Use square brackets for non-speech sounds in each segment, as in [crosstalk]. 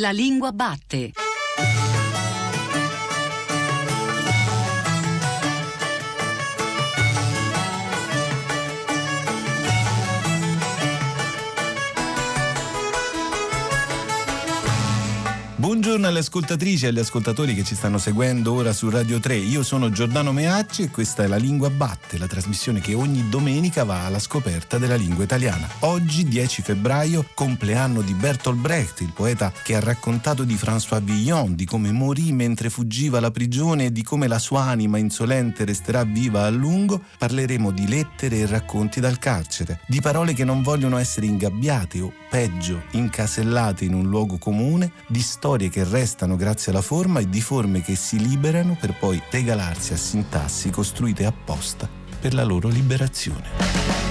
La lingua batte. Alle ascoltatrici e agli ascoltatori che ci stanno seguendo ora su Radio 3. Io sono Giordano Meacci e questa è La Lingua Batte, la trasmissione che ogni domenica va alla scoperta della lingua italiana. Oggi, 10 febbraio, compleanno di Bertolt Brecht, il poeta che ha raccontato di François Villon, di come morì mentre fuggiva alla prigione e di come la sua anima insolente resterà viva a lungo. Parleremo di lettere e racconti dal carcere, di parole che non vogliono essere ingabbiate o, peggio, incasellate in un luogo comune, di storie che restano grazie alla forma e di forme che si liberano per poi regalarsi a sintassi costruite apposta per la loro liberazione.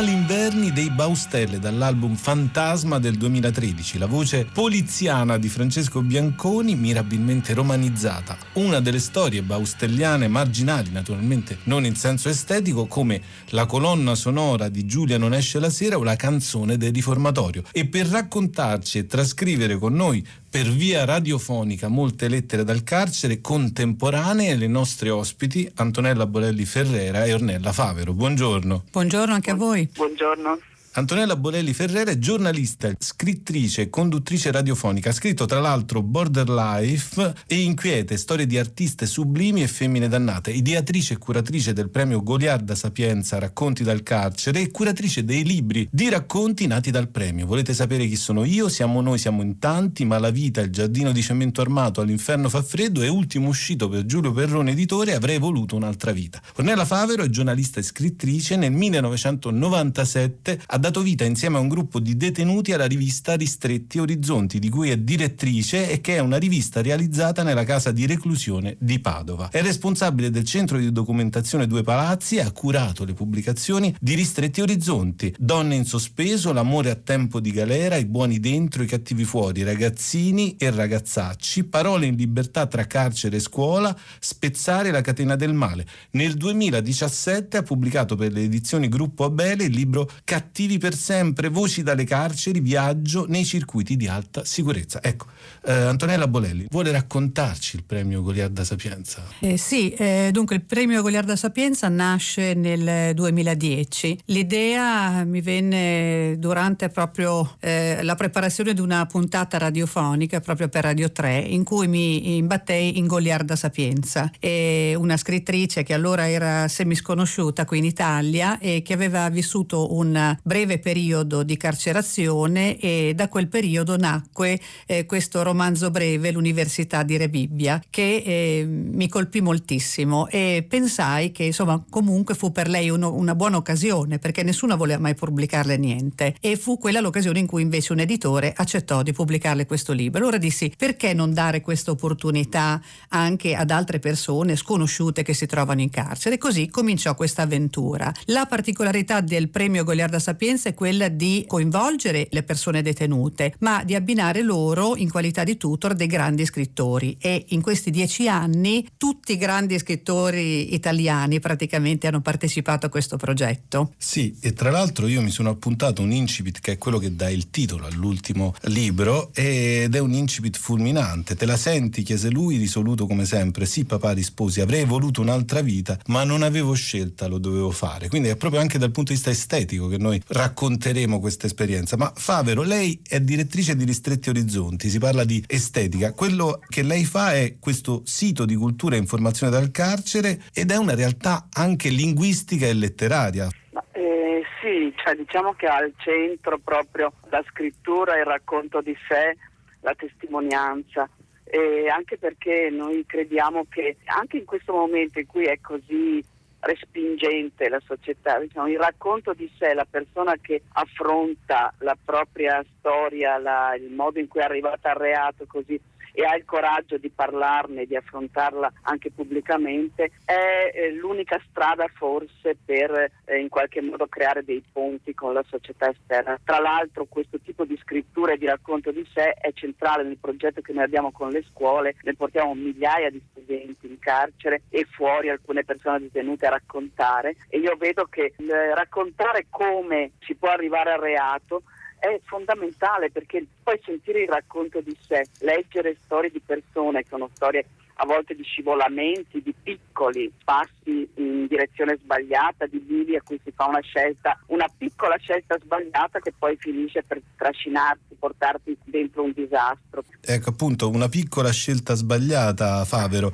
Fatali inverni dei Baustelle dall'album Fantasma del 2013, la voce poliziana di Francesco Bianconi mirabilmente romanizzata, una delle storie baustelliane marginali, naturalmente non in senso estetico, come la colonna sonora di Giulia non esce la sera o la canzone del riformatorio. E per raccontarci e trascrivere con noi per via radiofonica molte lettere dal carcere contemporanee le nostre ospiti Antonella Bolelli Ferrera e Ornella Favero. Buongiorno. Buongiorno anche a voi. Buongiorno. Antonella Bolelli Ferrera è giornalista, scrittrice conduttrice radiofonica. Ha scritto tra l'altro Border Life e Inquiete, storie di artiste sublimi e femmine dannate. Ideatrice e curatrice del premio Goliarda Sapienza Racconti dal carcere e curatrice dei libri di racconti nati dal premio. Volete sapere chi sono io? Siamo noi, siamo in tanti, ma la vita, il giardino di cemento armato, all'inferno fa freddo e ultimo uscito per Giulio Perrone editore avrei voluto un'altra vita. Ornella Favero è giornalista e scrittrice. Nel 1997 ha dato vita insieme a un gruppo di detenuti alla rivista Ristretti Orizzonti, di cui è direttrice e che è una rivista realizzata nella casa di reclusione di Padova. È responsabile del centro di documentazione Due Palazzi e ha curato le pubblicazioni di Ristretti Orizzonti, Donne in sospeso, L'amore a tempo di galera, I buoni dentro, i cattivi fuori, Ragazzini e ragazzacci, Parole in libertà tra carcere e scuola, Spezzare la catena del male. Nel 2017 ha pubblicato per le edizioni Gruppo Abele il libro Cattivi Vivi per sempre, voci dalle carceri, viaggio nei circuiti di alta sicurezza. Ecco, eh, Antonella Bolelli vuole raccontarci il premio Goliarda Sapienza? Eh, sì, eh, dunque il premio Goliarda Sapienza nasce nel 2010. L'idea mi venne durante proprio eh, la preparazione di una puntata radiofonica proprio per Radio 3 in cui mi imbattei in Goliarda Sapienza, una scrittrice che allora era semisconosciuta qui in Italia e che aveva vissuto un breve breve periodo di carcerazione e da quel periodo nacque eh, questo romanzo breve, L'Università di Rebibbia, che eh, mi colpì moltissimo e pensai che insomma comunque fu per lei uno, una buona occasione perché nessuno voleva mai pubblicarle niente e fu quella l'occasione in cui invece un editore accettò di pubblicarle questo libro. Allora dissi perché non dare questa opportunità anche ad altre persone sconosciute che si trovano in carcere? E così cominciò questa avventura. La particolarità del premio Goliarda Sapienza Sapienza è quella di coinvolgere le persone detenute, ma di abbinare loro in qualità di tutor dei grandi scrittori e in questi dieci anni tutti i grandi scrittori italiani praticamente hanno partecipato a questo progetto. Sì, e tra l'altro io mi sono appuntato un incipit che è quello che dà il titolo all'ultimo libro ed è un incipit fulminante. Te la senti? chiese lui, risoluto come sempre. Sì, papà, risposi, avrei voluto un'altra vita, ma non avevo scelta, lo dovevo fare. Quindi è proprio anche dal punto di vista estetico che noi racconteremo questa esperienza. Ma Favero, lei è direttrice di Ristretti Orizzonti, si parla di estetica. Quello che lei fa è questo sito di cultura e informazione dal carcere ed è una realtà anche linguistica e letteraria. Eh, sì, cioè, diciamo che ha al centro proprio la scrittura, il racconto di sé, la testimonianza. E anche perché noi crediamo che anche in questo momento in cui è così respingente la società, diciamo, il racconto di sé, la persona che affronta la propria storia, la, il modo in cui è arrivata al reato, così e ha il coraggio di parlarne, di affrontarla anche pubblicamente, è eh, l'unica strada forse per eh, in qualche modo creare dei ponti con la società esterna. Tra l'altro questo tipo di scrittura e di racconto di sé è centrale nel progetto che noi abbiamo con le scuole, ne portiamo migliaia di studenti in carcere e fuori alcune persone detenute a raccontare e io vedo che eh, raccontare come si può arrivare al reato è fondamentale perché poi sentire il racconto di sé, leggere storie di persone che sono storie a volte di scivolamenti, di piccoli passi in direzione sbagliata, di bivi a cui si fa una scelta, una piccola scelta sbagliata che poi finisce per trascinarti, portarti dentro un disastro. Ecco appunto una piccola scelta sbagliata, Favero.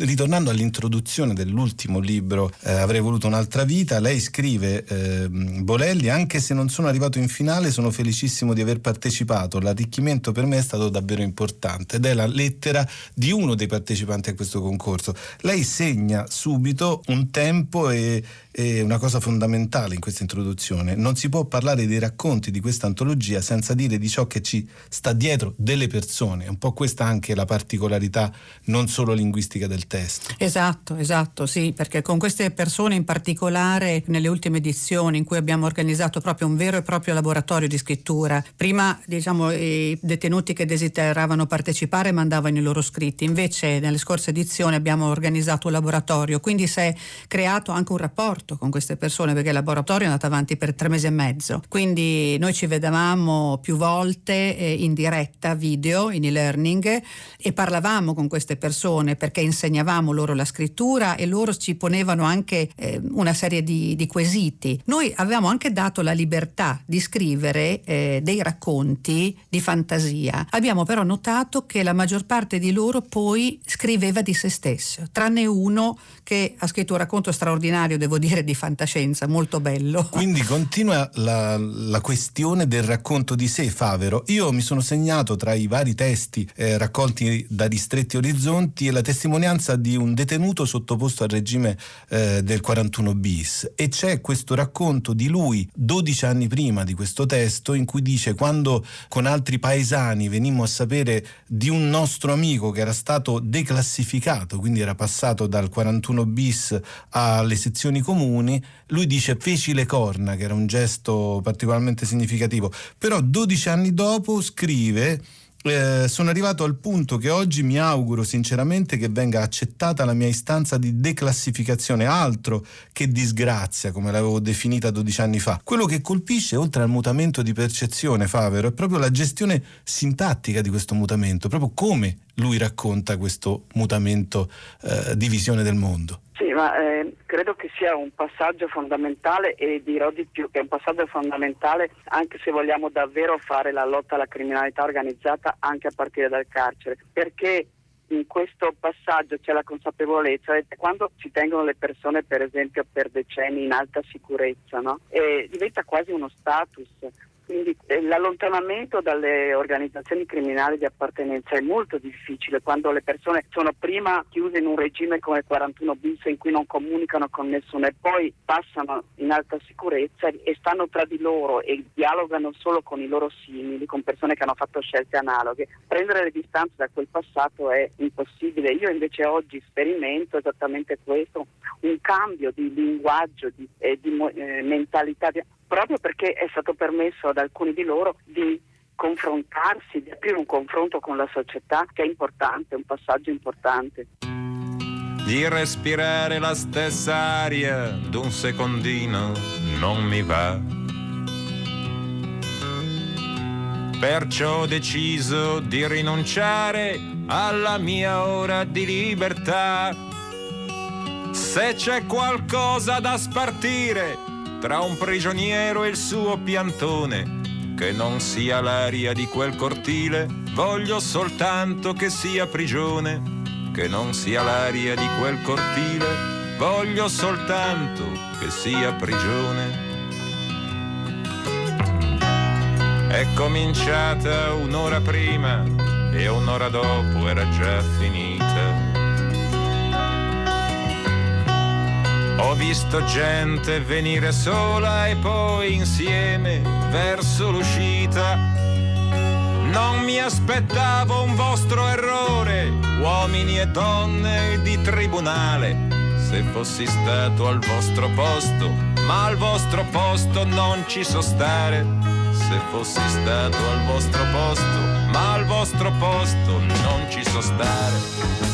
Ritornando all'introduzione dell'ultimo libro, eh, Avrei voluto un'altra vita, lei scrive, eh, Bolelli, anche se non sono arrivato in finale, sono felicissimo di aver partecipato, l'arricchimento per me è stato davvero importante ed è la lettera di uno dei partecipanti partecipanti a questo concorso. Lei segna subito un tempo e, e una cosa fondamentale in questa introduzione. Non si può parlare dei racconti di questa antologia senza dire di ciò che ci sta dietro delle persone. Un po' questa anche la particolarità non solo linguistica del testo. Esatto, esatto, sì, perché con queste persone in particolare nelle ultime edizioni in cui abbiamo organizzato proprio un vero e proprio laboratorio di scrittura, prima diciamo i detenuti che desideravano partecipare mandavano i loro scritti, invece nelle scorse edizioni abbiamo organizzato un laboratorio, quindi si è creato anche un rapporto con queste persone perché il laboratorio è andato avanti per tre mesi e mezzo. Quindi noi ci vedevamo più volte eh, in diretta video, in e-learning e parlavamo con queste persone perché insegnavamo loro la scrittura e loro ci ponevano anche eh, una serie di, di, quesiti. Noi avevamo anche dato la libertà di scrivere eh, dei racconti di fantasia. Abbiamo però notato che la maggior parte di loro poi scriveva di se stesso, tranne uno che ha scritto un racconto straordinario, devo dire, di fantascienza, molto bello. Quindi [laughs] continua la, la questione del racconto di sé, Favero. Io mi sono segnato tra i vari testi eh, raccolti da Distretti Orizzonti e la testimonianza di un detenuto sottoposto al regime eh, del 41 bis e c'è questo racconto di lui 12 anni prima di questo testo in cui dice quando con altri paesani venimmo a sapere di un nostro amico che era stato declarato classificato, quindi era passato dal 41 bis alle sezioni comuni, lui dice feci le corna, che era un gesto particolarmente significativo, però 12 anni dopo scrive eh, sono arrivato al punto che oggi mi auguro sinceramente che venga accettata la mia istanza di declassificazione, altro che disgrazia, come l'avevo definita 12 anni fa. Quello che colpisce, oltre al mutamento di percezione, Favero, è proprio la gestione sintattica di questo mutamento, proprio come lui racconta questo mutamento eh, di visione del mondo. Sì, ma eh, credo che sia un passaggio fondamentale e dirò di più che è un passaggio fondamentale anche se vogliamo davvero fare la lotta alla criminalità organizzata anche a partire dal carcere, perché in questo passaggio c'è la consapevolezza che quando si tengono le persone per esempio per decenni in alta sicurezza no? diventa quasi uno status quindi eh, l'allontanamento dalle organizzazioni criminali di appartenenza è molto difficile quando le persone sono prima chiuse in un regime come 41 bis in cui non comunicano con nessuno e poi passano in alta sicurezza e stanno tra di loro e dialogano solo con i loro simili, con persone che hanno fatto scelte analoghe. Prendere le distanze da quel passato è impossibile. Io invece oggi sperimento esattamente questo, un cambio di linguaggio, di, eh, di eh, mentalità. Proprio perché è stato permesso ad alcuni di loro di confrontarsi, di aprire un confronto con la società che è importante, un passaggio importante. Di respirare la stessa aria d'un secondino non mi va. Perciò ho deciso di rinunciare alla mia ora di libertà. Se c'è qualcosa da spartire tra un prigioniero e il suo piantone, che non sia l'aria di quel cortile, voglio soltanto che sia prigione, che non sia l'aria di quel cortile, voglio soltanto che sia prigione. È cominciata un'ora prima e un'ora dopo era già finita. Ho visto gente venire sola e poi insieme verso l'uscita. Non mi aspettavo un vostro errore, uomini e donne di tribunale. Se fossi stato al vostro posto, ma al vostro posto non ci so stare. Se fossi stato al vostro posto, ma al vostro posto non ci so stare.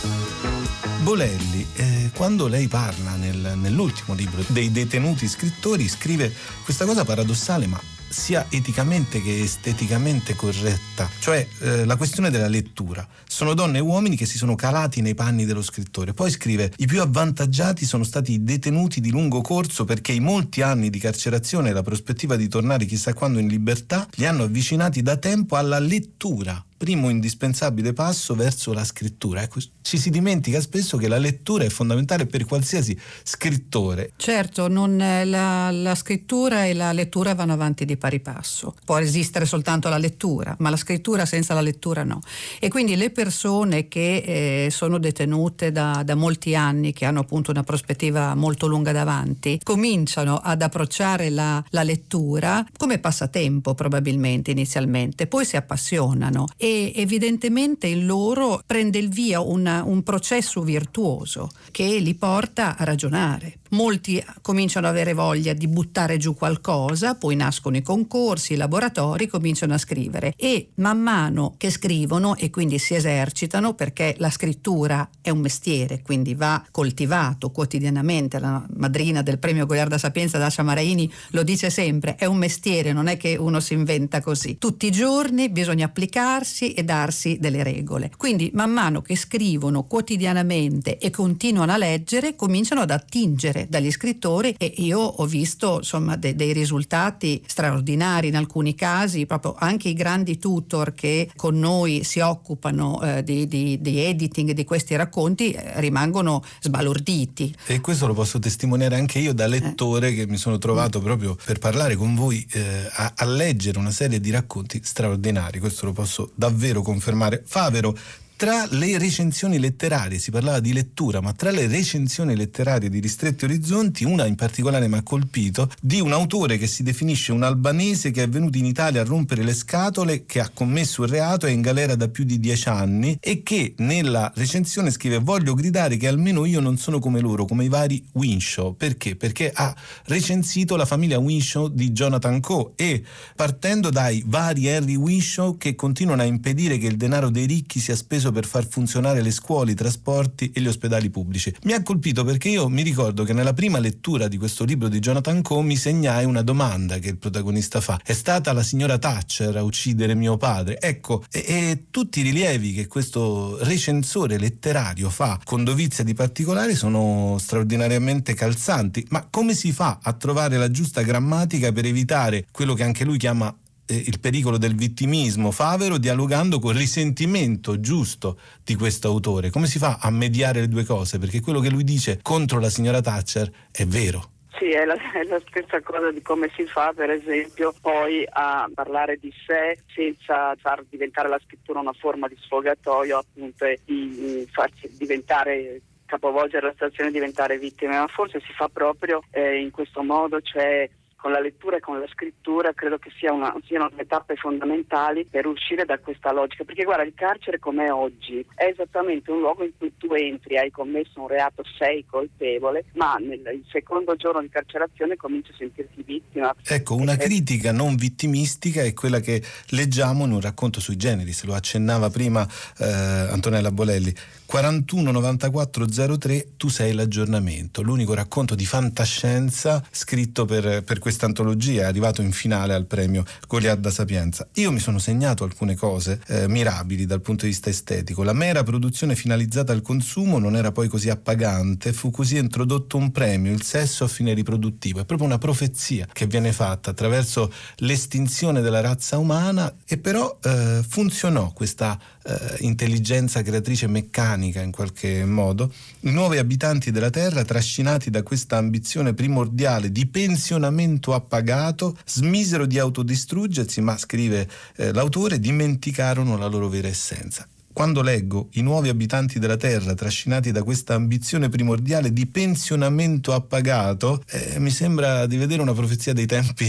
Bolelli, eh, quando lei parla nel, nell'ultimo libro dei detenuti scrittori, scrive questa cosa paradossale ma sia eticamente che esteticamente corretta, cioè eh, la questione della lettura. Sono donne e uomini che si sono calati nei panni dello scrittore. Poi scrive: I più avvantaggiati sono stati i detenuti di lungo corso perché i molti anni di carcerazione e la prospettiva di tornare chissà quando in libertà li hanno avvicinati da tempo alla lettura primo indispensabile passo verso la scrittura. Ecco, ci si dimentica spesso che la lettura è fondamentale per qualsiasi scrittore. Certo, non, la, la, scrittura e la lettura vanno avanti di pari passo. Può esistere soltanto la lettura, ma la scrittura senza la lettura no. E quindi le persone che eh, sono detenute da, da molti anni, che hanno appunto una prospettiva molto lunga davanti, cominciano ad approcciare la, la lettura come passatempo probabilmente inizialmente, poi si appassionano e evidentemente in loro prende il via una, un processo virtuoso che li porta a ragionare. Molti cominciano ad avere voglia di buttare giù qualcosa, poi nascono i concorsi, i laboratori, cominciano a scrivere e man mano che scrivono e quindi si esercitano perché la scrittura è un mestiere, quindi va coltivato quotidianamente. La madrina del premio Goliarda Sapienza, Dacia Maraini, lo dice sempre, è un mestiere, non è che uno si inventa così. Tutti i giorni bisogna applicarsi e darsi delle regole. Quindi man mano che scrivono quotidianamente e continuano a leggere, cominciano ad attingere leggere dagli scrittori e io ho visto insomma de- dei risultati straordinari in alcuni casi, proprio anche i grandi tutor che con noi si occupano eh, di, di, di, editing di questi racconti eh, rimangono sbalorditi. E questo lo posso testimoniare anche io da lettore eh. che mi sono trovato proprio per parlare con voi eh, a, a leggere una serie di racconti straordinari, questo lo posso davvero confermare. Favero, tra le recensioni letterarie, si parlava di lettura, ma tra le recensioni letterarie di Ristretti Orizzonti, una in particolare mi ha colpito, di un autore che si definisce un albanese che è venuto in Italia a rompere le scatole, che ha commesso un reato, è in galera da più di dieci anni e che nella recensione scrive voglio gridare che almeno io non sono come loro, come i vari Winshaw. Perché? Perché ha recensito la famiglia Winshaw di Jonathan Coe e partendo dai vari Henry Winshaw che continuano a impedire che il denaro dei ricchi sia speso utilizzo per far funzionare le scuole, i trasporti e gli ospedali pubblici. Mi ha colpito perché io mi ricordo che nella prima lettura di questo libro di Jonathan Coe mi segnai una domanda che il protagonista fa. È stata la signora Thatcher a uccidere mio padre? Ecco, e, e tutti i rilievi che questo recensore letterario fa con dovizia di particolari sono straordinariamente calzanti. Ma come si fa a trovare la giusta grammatica per evitare quello che anche lui chiama il pericolo del vittimismo Favero dialogando col risentimento giusto di questo autore. Come si fa a mediare le due cose? Perché quello che lui dice contro la signora Thatcher è vero. Sì, è la, è la, stessa cosa di come si fa, per esempio, poi a parlare di sé senza far diventare la scrittura una forma di sfogatoio, appunto, e di farci diventare capovolgere la situazione e diventare vittime, ma forse si fa proprio eh, in questo modo, cioè con la lettura e con la scrittura credo che sia una, siano delle tappe fondamentali per uscire da questa logica, perché guarda il carcere com'è oggi è esattamente un luogo in cui tu entri, hai commesso un reato, sei colpevole, ma nel secondo giorno di carcerazione cominci a sentirti vittima. Ecco, una critica non vittimistica è quella che leggiamo in un racconto sui generi, se lo accennava prima eh, Antonella Bolelli. 41 94 03 Tu sei l'aggiornamento, l'unico racconto di fantascienza scritto per, per questa antologia, è arrivato in finale al premio Goliard Sapienza. Io mi sono segnato alcune cose eh, mirabili dal punto di vista estetico. La mera produzione finalizzata al consumo non era poi così appagante, fu così introdotto un premio, il sesso a fine riproduttivo. È proprio una profezia che viene fatta attraverso l'estinzione della razza umana e però eh, funzionò questa eh, intelligenza creatrice meccanica in qualche modo, i nuovi abitanti della Terra, trascinati da questa ambizione primordiale di pensionamento appagato, smisero di autodistruggersi, ma scrive eh, l'autore, dimenticarono la loro vera essenza quando leggo i nuovi abitanti della Terra trascinati da questa ambizione primordiale di pensionamento appagato, eh, mi sembra di vedere una profezia dei tempi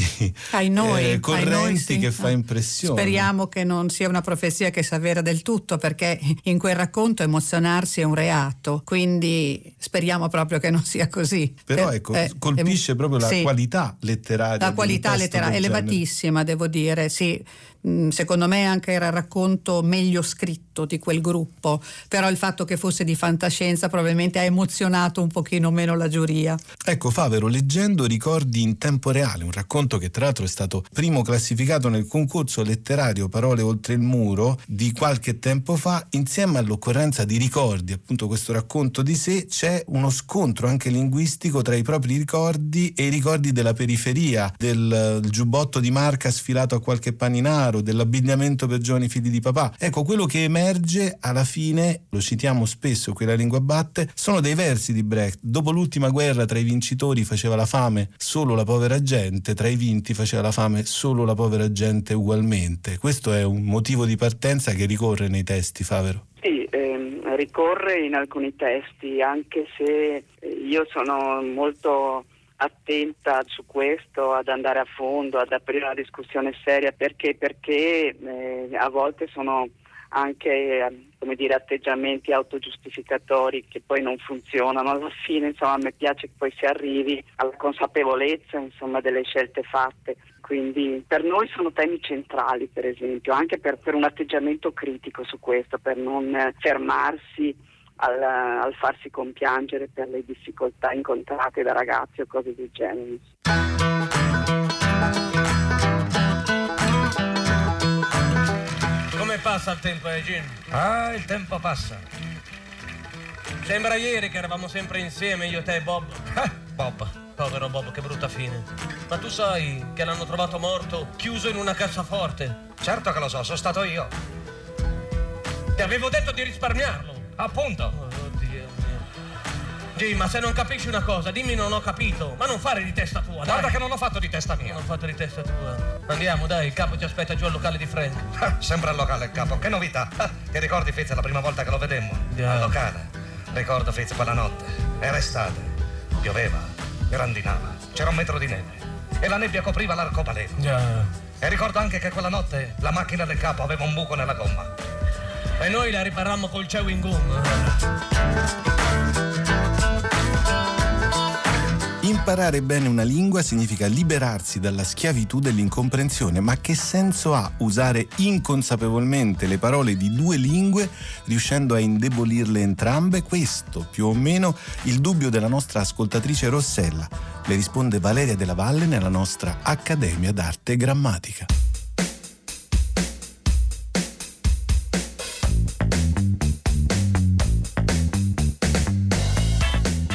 ai noi, eh, correnti ai noi, sì. che fa impressione. Speriamo che non sia una profezia che si avvera del tutto, perché in quel racconto emozionarsi è un reato, quindi speriamo proprio che non sia così. Però ecco, eh, colpisce proprio la sì. qualità letteraria. La qualità letteraria elevatissima, devo dire, sì secondo me anche era il racconto meglio scritto di quel gruppo, però il fatto che fosse di fantascienza probabilmente ha emozionato un pochino meno la giuria. Ecco Favero, leggendo ricordi in tempo reale, un racconto che tra l'altro è stato primo classificato nel concorso letterario Parole oltre il muro di qualche tempo fa, insieme all'occorrenza di ricordi, appunto questo racconto di sé, c'è uno scontro anche linguistico tra i propri ricordi e i ricordi della periferia, del giubbotto di marca sfilato a qualche paninaro, denaro, dell'abbigliamento per giovani figli di papà. Ecco, quello che emerge alla fine, lo citiamo spesso, quella lingua batte, sono dei versi di Brecht. Dopo l'ultima guerra tra i vincitori faceva la fame solo la povera gente, tra i vinti faceva la fame solo la povera gente ugualmente. Questo è un motivo di partenza che ricorre nei testi, Favero. Sì, ehm, ricorre in alcuni testi, anche se io sono molto attenta su questo, ad andare a fondo, ad aprire una discussione seria, perché, perché eh, a volte sono anche eh, dire, atteggiamenti autogiustificatori che poi non funzionano. Alla fine insomma, a me piace che poi si arrivi alla consapevolezza insomma, delle scelte fatte. Quindi per noi sono temi centrali, per esempio, anche per, per un atteggiamento critico su questo, per non fermarsi al, al farsi compiangere per le difficoltà incontrate da ragazzi o cose del genere. Come passa il tempo, eh, Jim? Ah, il tempo passa. Sembra ieri che eravamo sempre insieme, io, te e Bob. Ah, Bob. Povero Bob, che brutta fine. Ma tu sai che l'hanno trovato morto, chiuso in una cassaforte? Certo che lo so, sono stato io. Ti avevo detto di risparmiarlo. Appunto. Oddio mio. Jim, ma se non capisci una cosa, dimmi non ho capito. Ma non fare di testa tua, Guarda dai. che non ho fatto di testa mia. Non ho fatto di testa tua. Andiamo, dai, il capo ci aspetta giù al locale di Frank. [laughs] Sempre al locale il capo, che novità. [laughs] Ti ricordi Fitz la prima volta che lo vedemmo? Già. Al locale. Ricordo Fitz quella notte. Era estate. Pioveva, grandinava, c'era un metro di neve. E la nebbia copriva l'arcobaleno. Già. E ricordo anche che quella notte la macchina del capo aveva un buco nella gomma. E noi la riparammo col chewing gum. Imparare bene una lingua significa liberarsi dalla schiavitù dell'incomprensione, ma che senso ha usare inconsapevolmente le parole di due lingue riuscendo a indebolirle entrambe? Questo, più o meno, il dubbio della nostra ascoltatrice Rossella. Le risponde Valeria della Valle nella nostra Accademia d'Arte e Grammatica.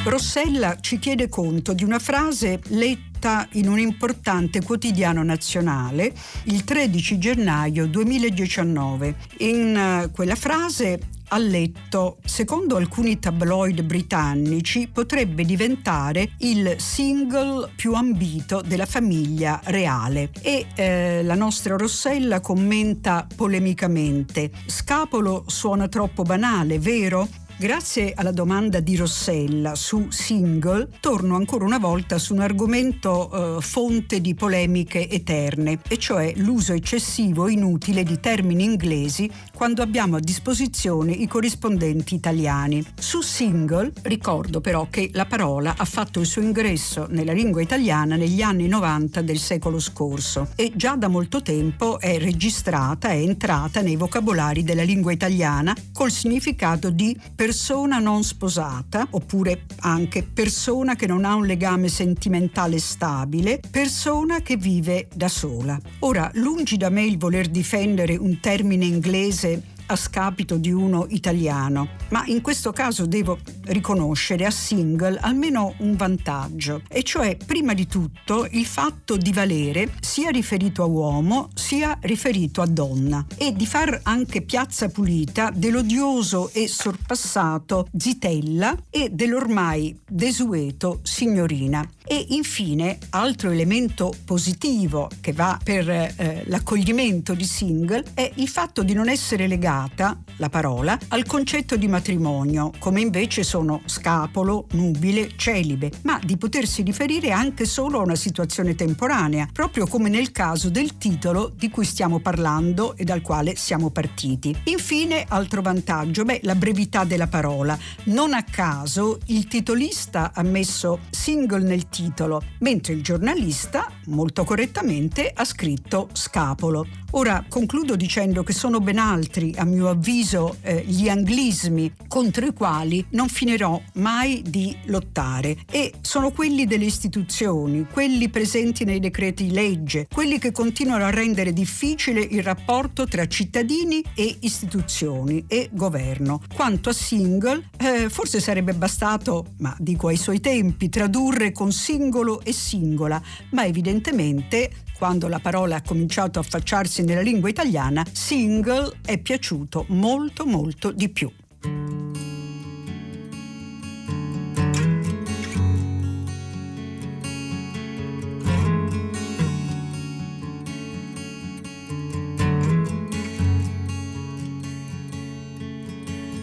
Rossella ci chiede conto di una frase letta in un importante quotidiano nazionale il 13 gennaio 2019. In eh, quella frase ha letto, secondo alcuni tabloid britannici, potrebbe diventare il single più ambito della famiglia reale. E eh, la nostra Rossella commenta polemicamente, Scapolo suona troppo banale, vero? Grazie alla domanda di Rossella su single, torno ancora una volta su un argomento eh, fonte di polemiche eterne, e cioè l'uso eccessivo e inutile di termini inglesi quando abbiamo a disposizione i corrispondenti italiani. Su single ricordo però che la parola ha fatto il suo ingresso nella lingua italiana negli anni 90 del secolo scorso e già da molto tempo è registrata, è entrata nei vocabolari della lingua italiana col significato di persona non sposata, oppure anche persona che non ha un legame sentimentale stabile, persona che vive da sola. Ora, lungi da me il voler difendere un termine inglese a scapito di uno italiano, ma in questo caso devo riconoscere a single almeno un vantaggio, e cioè prima di tutto il fatto di valere sia riferito a uomo sia riferito a donna e di far anche piazza pulita dell'odioso e sorpassato zitella e dell'ormai desueto signorina. E infine, altro elemento positivo che va per eh, l'accoglimento di single è il fatto di non essere legata, la parola, al concetto di matrimonio, come invece sono scapolo, nubile, celibe, ma di potersi riferire anche solo a una situazione temporanea, proprio come nel caso del titolo di cui stiamo parlando e dal quale siamo partiti. Infine, altro vantaggio, beh, la brevità della parola. Non a caso il titolista ha messo single nel titolo, mentre il giornalista, molto correttamente, ha scritto scapolo. Ora concludo dicendo che sono ben altri, a mio avviso, eh, gli anglismi contro i quali non finirò mai di lottare e sono quelli delle istituzioni, quelli presenti nei decreti legge, quelli che continuano a rendere difficile il rapporto tra cittadini e istituzioni e governo. Quanto a single, eh, forse sarebbe bastato, ma dico ai suoi tempi, tradurre con singolo e singola, ma evidentemente quando la parola ha cominciato a affacciarsi nella lingua italiana, single è piaciuto molto molto di più.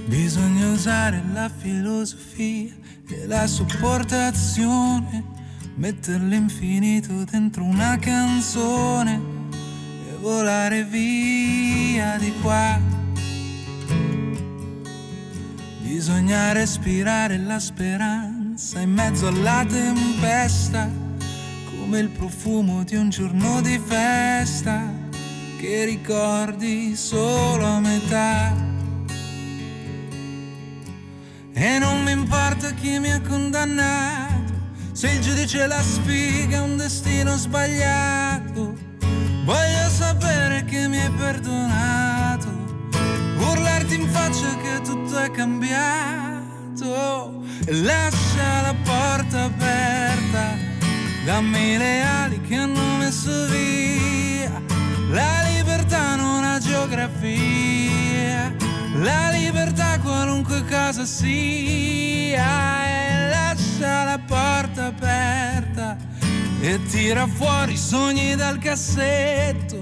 Bisogna usare la filosofia e la sopportazione, mettere l'infinito dentro una canzone e volare via di qua. Bisogna respirare la speranza in mezzo alla tempesta, come il profumo di un giorno di festa che ricordi solo a metà. E non mi importa chi mi ha condannato, se il giudice la sfiga è un destino sbagliato. Voglio sapere che mi hai perdonato, urlarti in faccia che tutto è cambiato. E lascia la porta aperta, dammi le ali che hanno messo via. La libertà non ha geografia la libertà qualunque cosa sia e lascia la porta aperta e tira fuori i sogni dal cassetto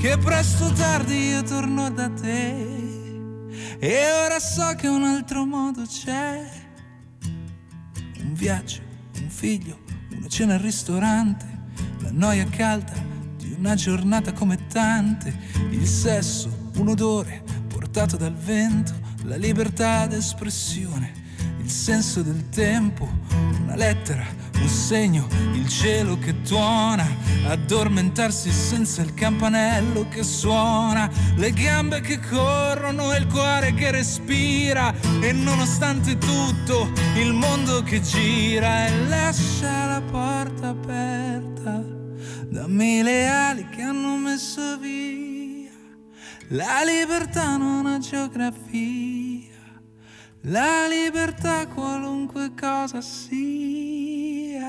che presto o tardi io torno da te. E ora so che un altro modo c'è. Un viaggio, un figlio, una cena al ristorante la noia calda di una giornata come tante il sesso, un odore portato dal vento, la libertà d'espressione, il senso del tempo, una lettera, un segno, il cielo che tuona, addormentarsi senza il campanello che suona, le gambe che corrono e il cuore che respira e nonostante tutto il mondo che gira e lascia la porta aperta, dammi le ali che hanno messo via. La libertà non ha geografia, la libertà qualunque cosa sia.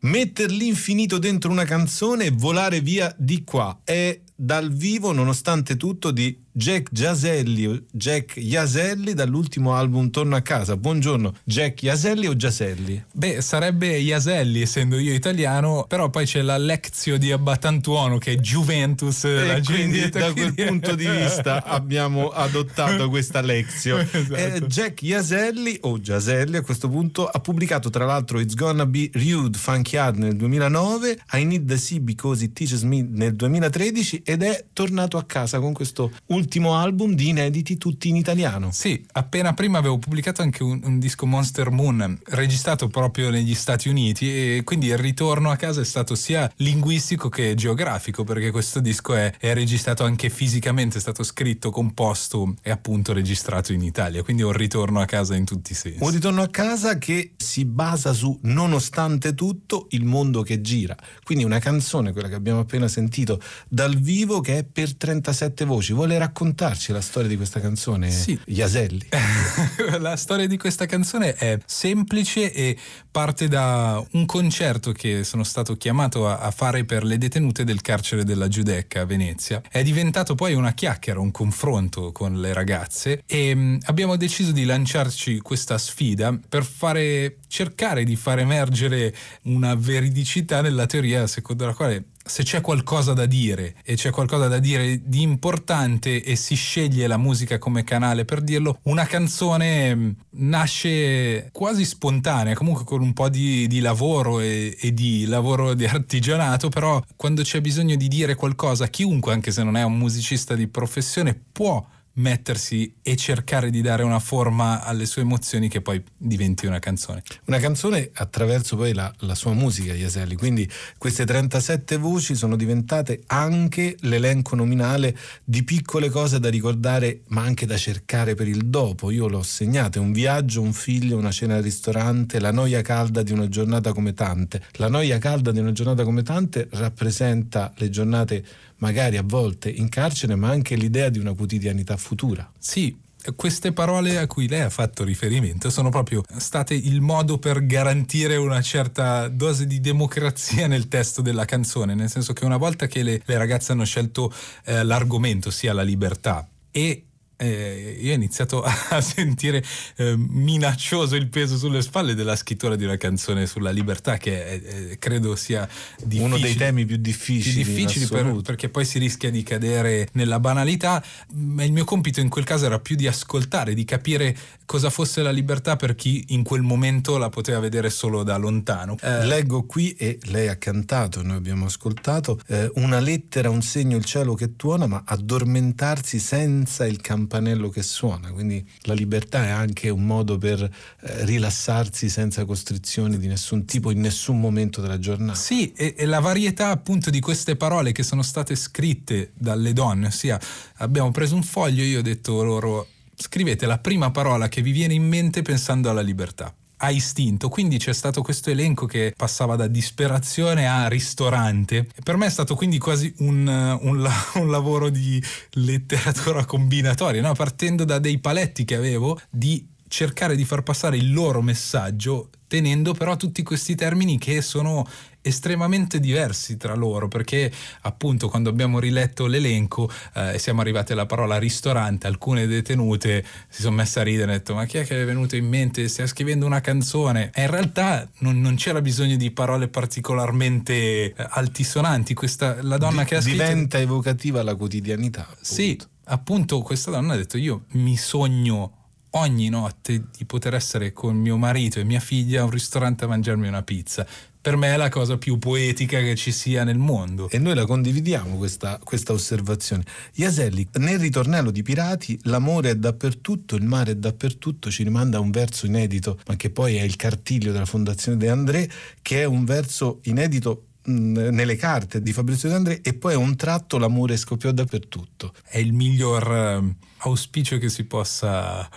Metter l'infinito dentro una canzone e volare via di qua è dal vivo, nonostante tutto, di Jack Giaselli, Jack Iaselli dall'ultimo album Torno a casa. Buongiorno, Jack Iaselli o Giaselli? Beh, sarebbe Iaselli essendo io italiano, però poi c'è la Lezio di Abbatantuono che è Juventus. E quindi Gindita, da quel quindi- punto di vista abbiamo adottato questa Lezio. [laughs] Esatto. Eh, Jack Iaselli o Giaselli a questo punto ha pubblicato tra l'altro It's Gonna Be Rude Funky Hard nel 2009, I Need the Sea Because It Teaches Me nel 2013 ed è tornato a casa con questo ultimo album di inediti tutti in italiano. Sì, appena prima avevo pubblicato anche un, un disco Monster Moon, registrato proprio negli Stati Uniti e quindi il ritorno a casa è stato sia linguistico che geografico perché questo disco è, è registrato anche fisicamente, è stato scritto, composto e appunto registrato in Italia, quindi è un ritorno a casa in tutti i sensi. Un ritorno a casa che si basa su, nonostante tutto, il mondo che gira. Quindi una canzone, quella che abbiamo appena sentito dal vivo, che è per 37 voci. Vuole raccontarci la storia di questa canzone, Sì. Iaselli? [laughs] La storia di questa canzone è semplice e parte da un concerto che sono stato chiamato a, a fare per le detenute del carcere della Giudecca a Venezia. È diventato poi una chiacchiera, un confronto con le ragazze e mh, abbiamo deciso di lanciarci questa sfida per fare cercare di far emergere una veridicità nella teoria secondo la quale se c'è qualcosa da dire e c'è qualcosa da dire di importante e si sceglie la musica come canale per dirlo, una canzone mh, nasce quasi spontanea, comunque con un po' di, di lavoro e, e di lavoro di artigianato, però quando c'è bisogno di dire qualcosa, chiunque, anche se non è un musicista di professione, può mettersi e cercare di dare una forma alle sue emozioni che poi diventi una canzone. Una canzone attraverso poi la, la sua musica, Iaselli. Quindi queste 37 voci sono diventate anche l'elenco nominale di piccole cose da ricordare, ma anche da cercare per il dopo. Io l'ho segnate: un viaggio, un figlio, una cena al ristorante, la noia calda di una giornata come tante. La noia calda di una giornata come tante rappresenta le giornate magari a volte in carcere, ma anche l'idea di una quotidianità futura. Sì, queste parole a cui lei ha fatto riferimento sono proprio state il modo per garantire una certa dose di democrazia nel testo della canzone, nel senso che una volta che le, le ragazze hanno scelto eh, l'argomento, sia la libertà, e eh, io ho iniziato [laughs] a sentire eh, minaccioso il peso sulle spalle della scrittura di una canzone sulla libertà, che è- credo sia. Uno dei temi più più difficili. in difficili per- perché poi si rischia di cadere nella banalità, ma il mio compito in quel caso era più di ascoltare, di capire cosa fosse la libertà per chi in quel momento la poteva vedere solo da lontano. Eh, Leggo qui, e lei ha cantato, noi abbiamo ascoltato, eh, una lettera, un segno, il cielo che tuona, ma addormentarsi senza il campanello che suona. Quindi la libertà è anche un modo per eh, rilassarsi senza costrizioni di nessun tipo in nessun momento della giornata. Sì, e, e la varietà appunto di queste parole che sono state scritte dalle donne, ossia abbiamo preso un foglio e io ho detto loro scrivete la prima parola che vi viene in mente pensando alla libertà. A istinto, quindi c'è stato questo elenco che passava da disperazione a ristorante. Per me è stato quindi quasi un, uh, un [laughs] un lavoro di letteratura combinatoria, no? partendo da dei paletti che avevo di cercare di far passare il loro messaggio tenendo però tutti questi termini che sono estremamente diversi tra loro perché appunto quando abbiamo riletto l'elenco eh, e siamo arrivati alla parola ristorante alcune detenute si sono messe a ridere e hanno detto ma chi è che è venuto in mente stai scrivendo una canzone e in realtà non, non c'era bisogno di parole particolarmente eh, altisonanti questa, la donna Di- che ha scritto diventa evocativa la quotidianità. appunto. sì, appunto questa donna ha detto io mi sogno ogni notte di poter essere con mio marito e mia figlia a un ristorante a mangiarmi una pizza. Per me è la cosa più poetica che ci sia nel mondo. E noi la condividiamo questa, questa osservazione. Iaselli, nel ritornello di Pirati, l'amore è dappertutto, il mare è dappertutto, ci rimanda a un verso inedito, ma che poi è il cartiglio della Fondazione De André, che è un verso inedito nelle carte di Fabrizio De André e poi è un tratto l'amore scoppiò dappertutto. È il miglior eh, auspicio che si possa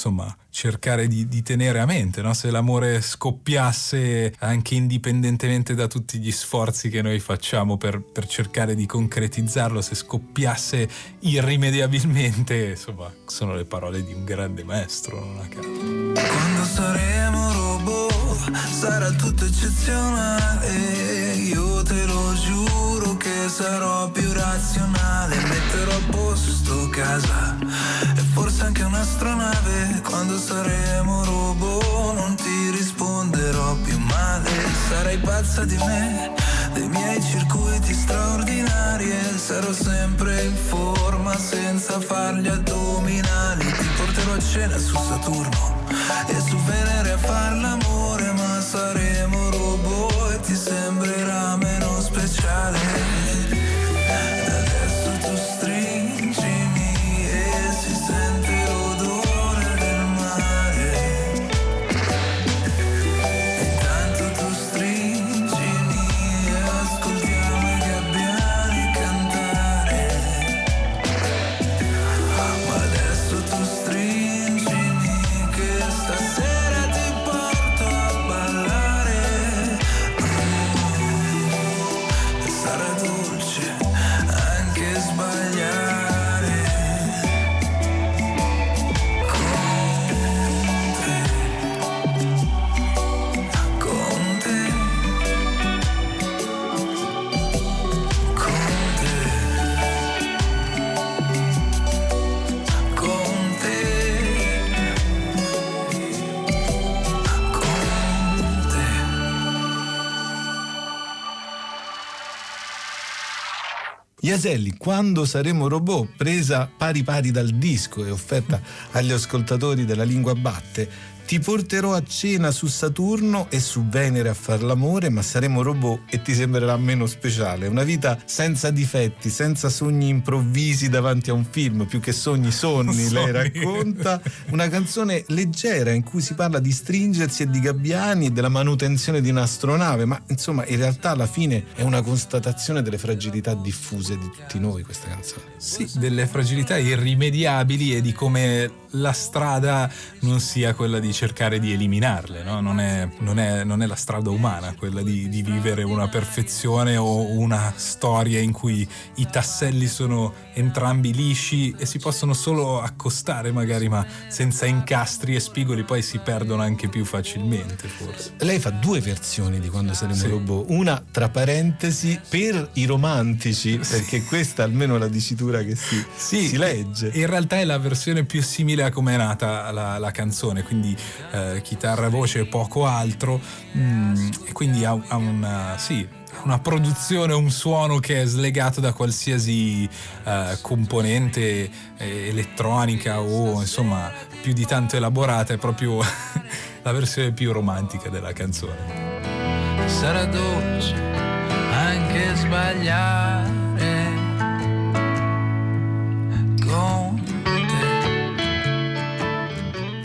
insomma cercare di, di tenere a mente no? se l'amore scoppiasse anche indipendentemente da tutti gli sforzi che noi facciamo per, per cercare di concretizzarlo se scoppiasse irrimediabilmente insomma sono le parole di un grande maestro non a caso Quando saremo sarà tutto eccezionale. Io te lo giuro che sarò più razionale, metterò a posto casa e forse anche un'astronave. Quando saremo robot non ti risponderò più male, sarai pazza di me, dei miei circuiti straordinari. E sarò sempre in forma senza fargli addominali. Ti porterò a cena su Saturno e su Venere a far l'amore, saremo robot ti sembrerà meno Iaselli, quando saremo robot, presa pari pari dal disco e offerta agli ascoltatori della lingua batte, ti porterò a cena su Saturno e su Venere a far l'amore, ma saremo robot e ti sembrerà meno speciale. Una vita senza difetti, senza sogni improvvisi davanti a un film, più che sogni, sonni, sonni. [laughs] lei racconta. Una canzone leggera in cui si parla di stringersi e di gabbiani e della manutenzione di un'astronave, ma insomma in realtà alla fine è una constatazione delle fragilità diffuse di tutti noi questa canzone. Sì, delle fragilità irrimediabili e di come la strada non sia quella di cercare di eliminarle, no? non, è, non, è, non, è, la strada umana quella di, di, vivere una perfezione o una storia in cui i tasselli sono entrambi lisci e si possono solo accostare magari ma senza incastri e spigoli poi si perdono anche più facilmente forse. Lei fa due versioni di quando saremo sì. robot, una tra parentesi per i romantici perché questa almeno è la dicitura che si, sì, si legge. In realtà è la versione più simile a come è nata la, la canzone, quindi eh, chitarra voce e poco altro, mm, e quindi ha, ha una, sì, una produzione, un suono che è slegato da qualsiasi eh, componente eh, elettronica o insomma più di tanto elaborata, è proprio [laughs] la versione più romantica della canzone. Sarà dolce anche sbagliare con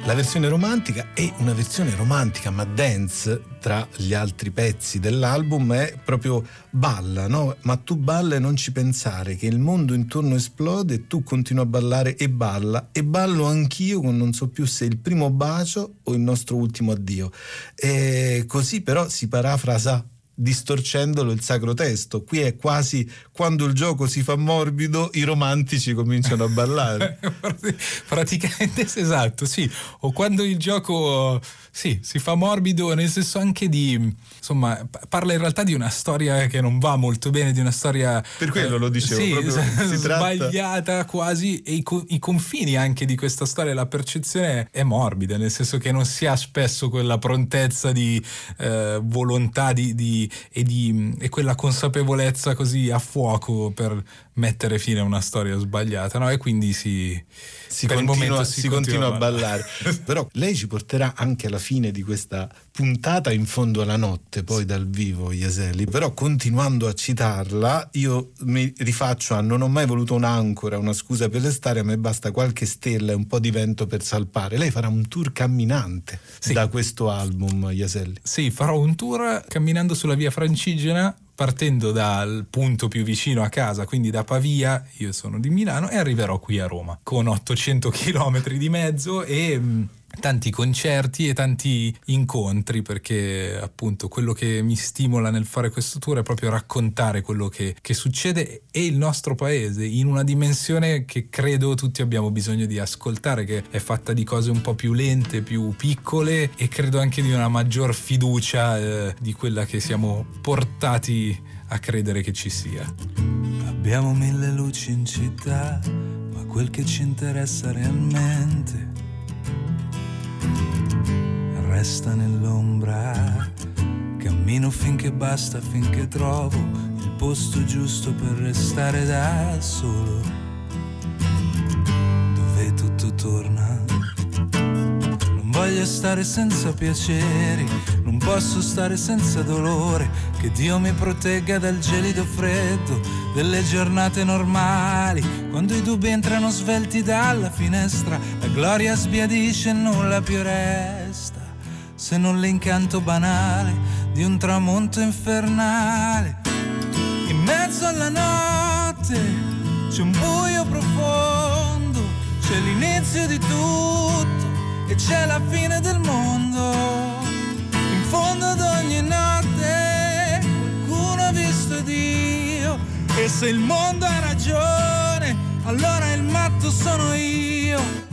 la versione romantica è una versione romantica ma dance tra gli altri pezzi dell'album è proprio balla, no? Ma tu balla e non ci pensare che il mondo intorno esplode e tu continui a ballare e balla e ballo anch'io con non so più se il primo bacio o il nostro ultimo addio. E così però si parafrasa distorcendolo il sacro testo. Qui è quasi quando il gioco si fa morbido, i romantici cominciano a ballare. [laughs] Praticamente esatto, sì. O quando il gioco sì, si fa morbido, nel senso anche di insomma, parla in realtà di una storia che non va molto bene, di una storia per quello eh, lo dicevo sì, proprio, [laughs] si sbagliata tratta... quasi e i, i, confini anche di questa storia, la percezione è morbida, nel senso che non si ha spesso quella prontezza di eh, volontà di, di e, di, e quella consapevolezza così a fuoco per mettere fine a una storia sbagliata, no? E quindi si, si, continua, si, si continua, continua, a ballare. [laughs] Però lei ci porterà anche alla fine di questa puntata in fondo alla notte, poi dal vivo Iaselli. Però continuando a citarla, io mi rifaccio a non ho mai voluto un'ancora, una scusa per restare, a me basta qualche stella e un po' di vento per salpare. Lei farà un tour camminante sì. da questo album, Iaselli. Sì, farò un tour camminando sulla via Francigena partendo dal punto più vicino a casa, quindi da Pavia, io sono di Milano, e arriverò qui a Roma con 800 km di mezzo e mm, tanti concerti e tanti incontri perché appunto quello che mi stimola nel fare questo tour è proprio raccontare quello che, che, succede e il nostro paese in una dimensione che credo tutti abbiamo bisogno di ascoltare che è fatta di cose un po' più lente, più piccole e credo anche di una maggior fiducia eh, di quella che siamo portati a credere che ci sia. Abbiamo mille luci in città, ma quel che ci interessa realmente resta nell'ombra. Cammino finché basta, finché trovo il posto giusto per restare da solo, dove tutto torna. Non voglio stare senza piaceri, non posso stare senza dolore, che Dio mi protegga dal gelido freddo delle giornate normali, quando i dubbi entrano svelti dalla finestra, la gloria sbiadisce e nulla più resta, se non l'incanto banale di un tramonto infernale. In mezzo alla notte c'è un buio profondo, c'è l'inizio di tutto e c'è la fine del mondo. In fondo ad ogni notte qualcuno ha visto Dio e se il mondo ha ragione, allora il matto sono io.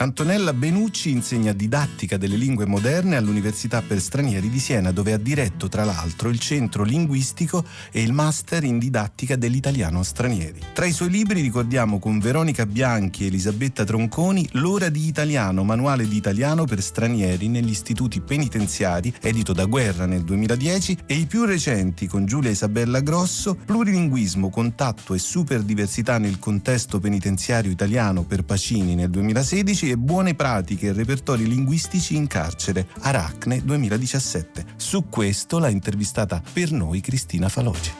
Antonella Benucci insegna didattica delle lingue moderne all'Università per stranieri di Siena, dove ha diretto tra l'altro il centro linguistico e il master in didattica dell'italiano stranieri. Tra i suoi libri ricordiamo con Veronica Bianchi e Elisabetta Tronconi L'ora di italiano, manuale di italiano per stranieri negli istituti penitenziari, edito da Guerra nel 2010, e i più recenti con Giulia Isabella Grosso, Plurilinguismo, contatto e superdiversità nel contesto penitenziario italiano per Pacini nel 2016 e buone pratiche e repertori linguistici in carcere, Aracne 2017. Su questo l'ha intervistata per noi Cristina Faloci.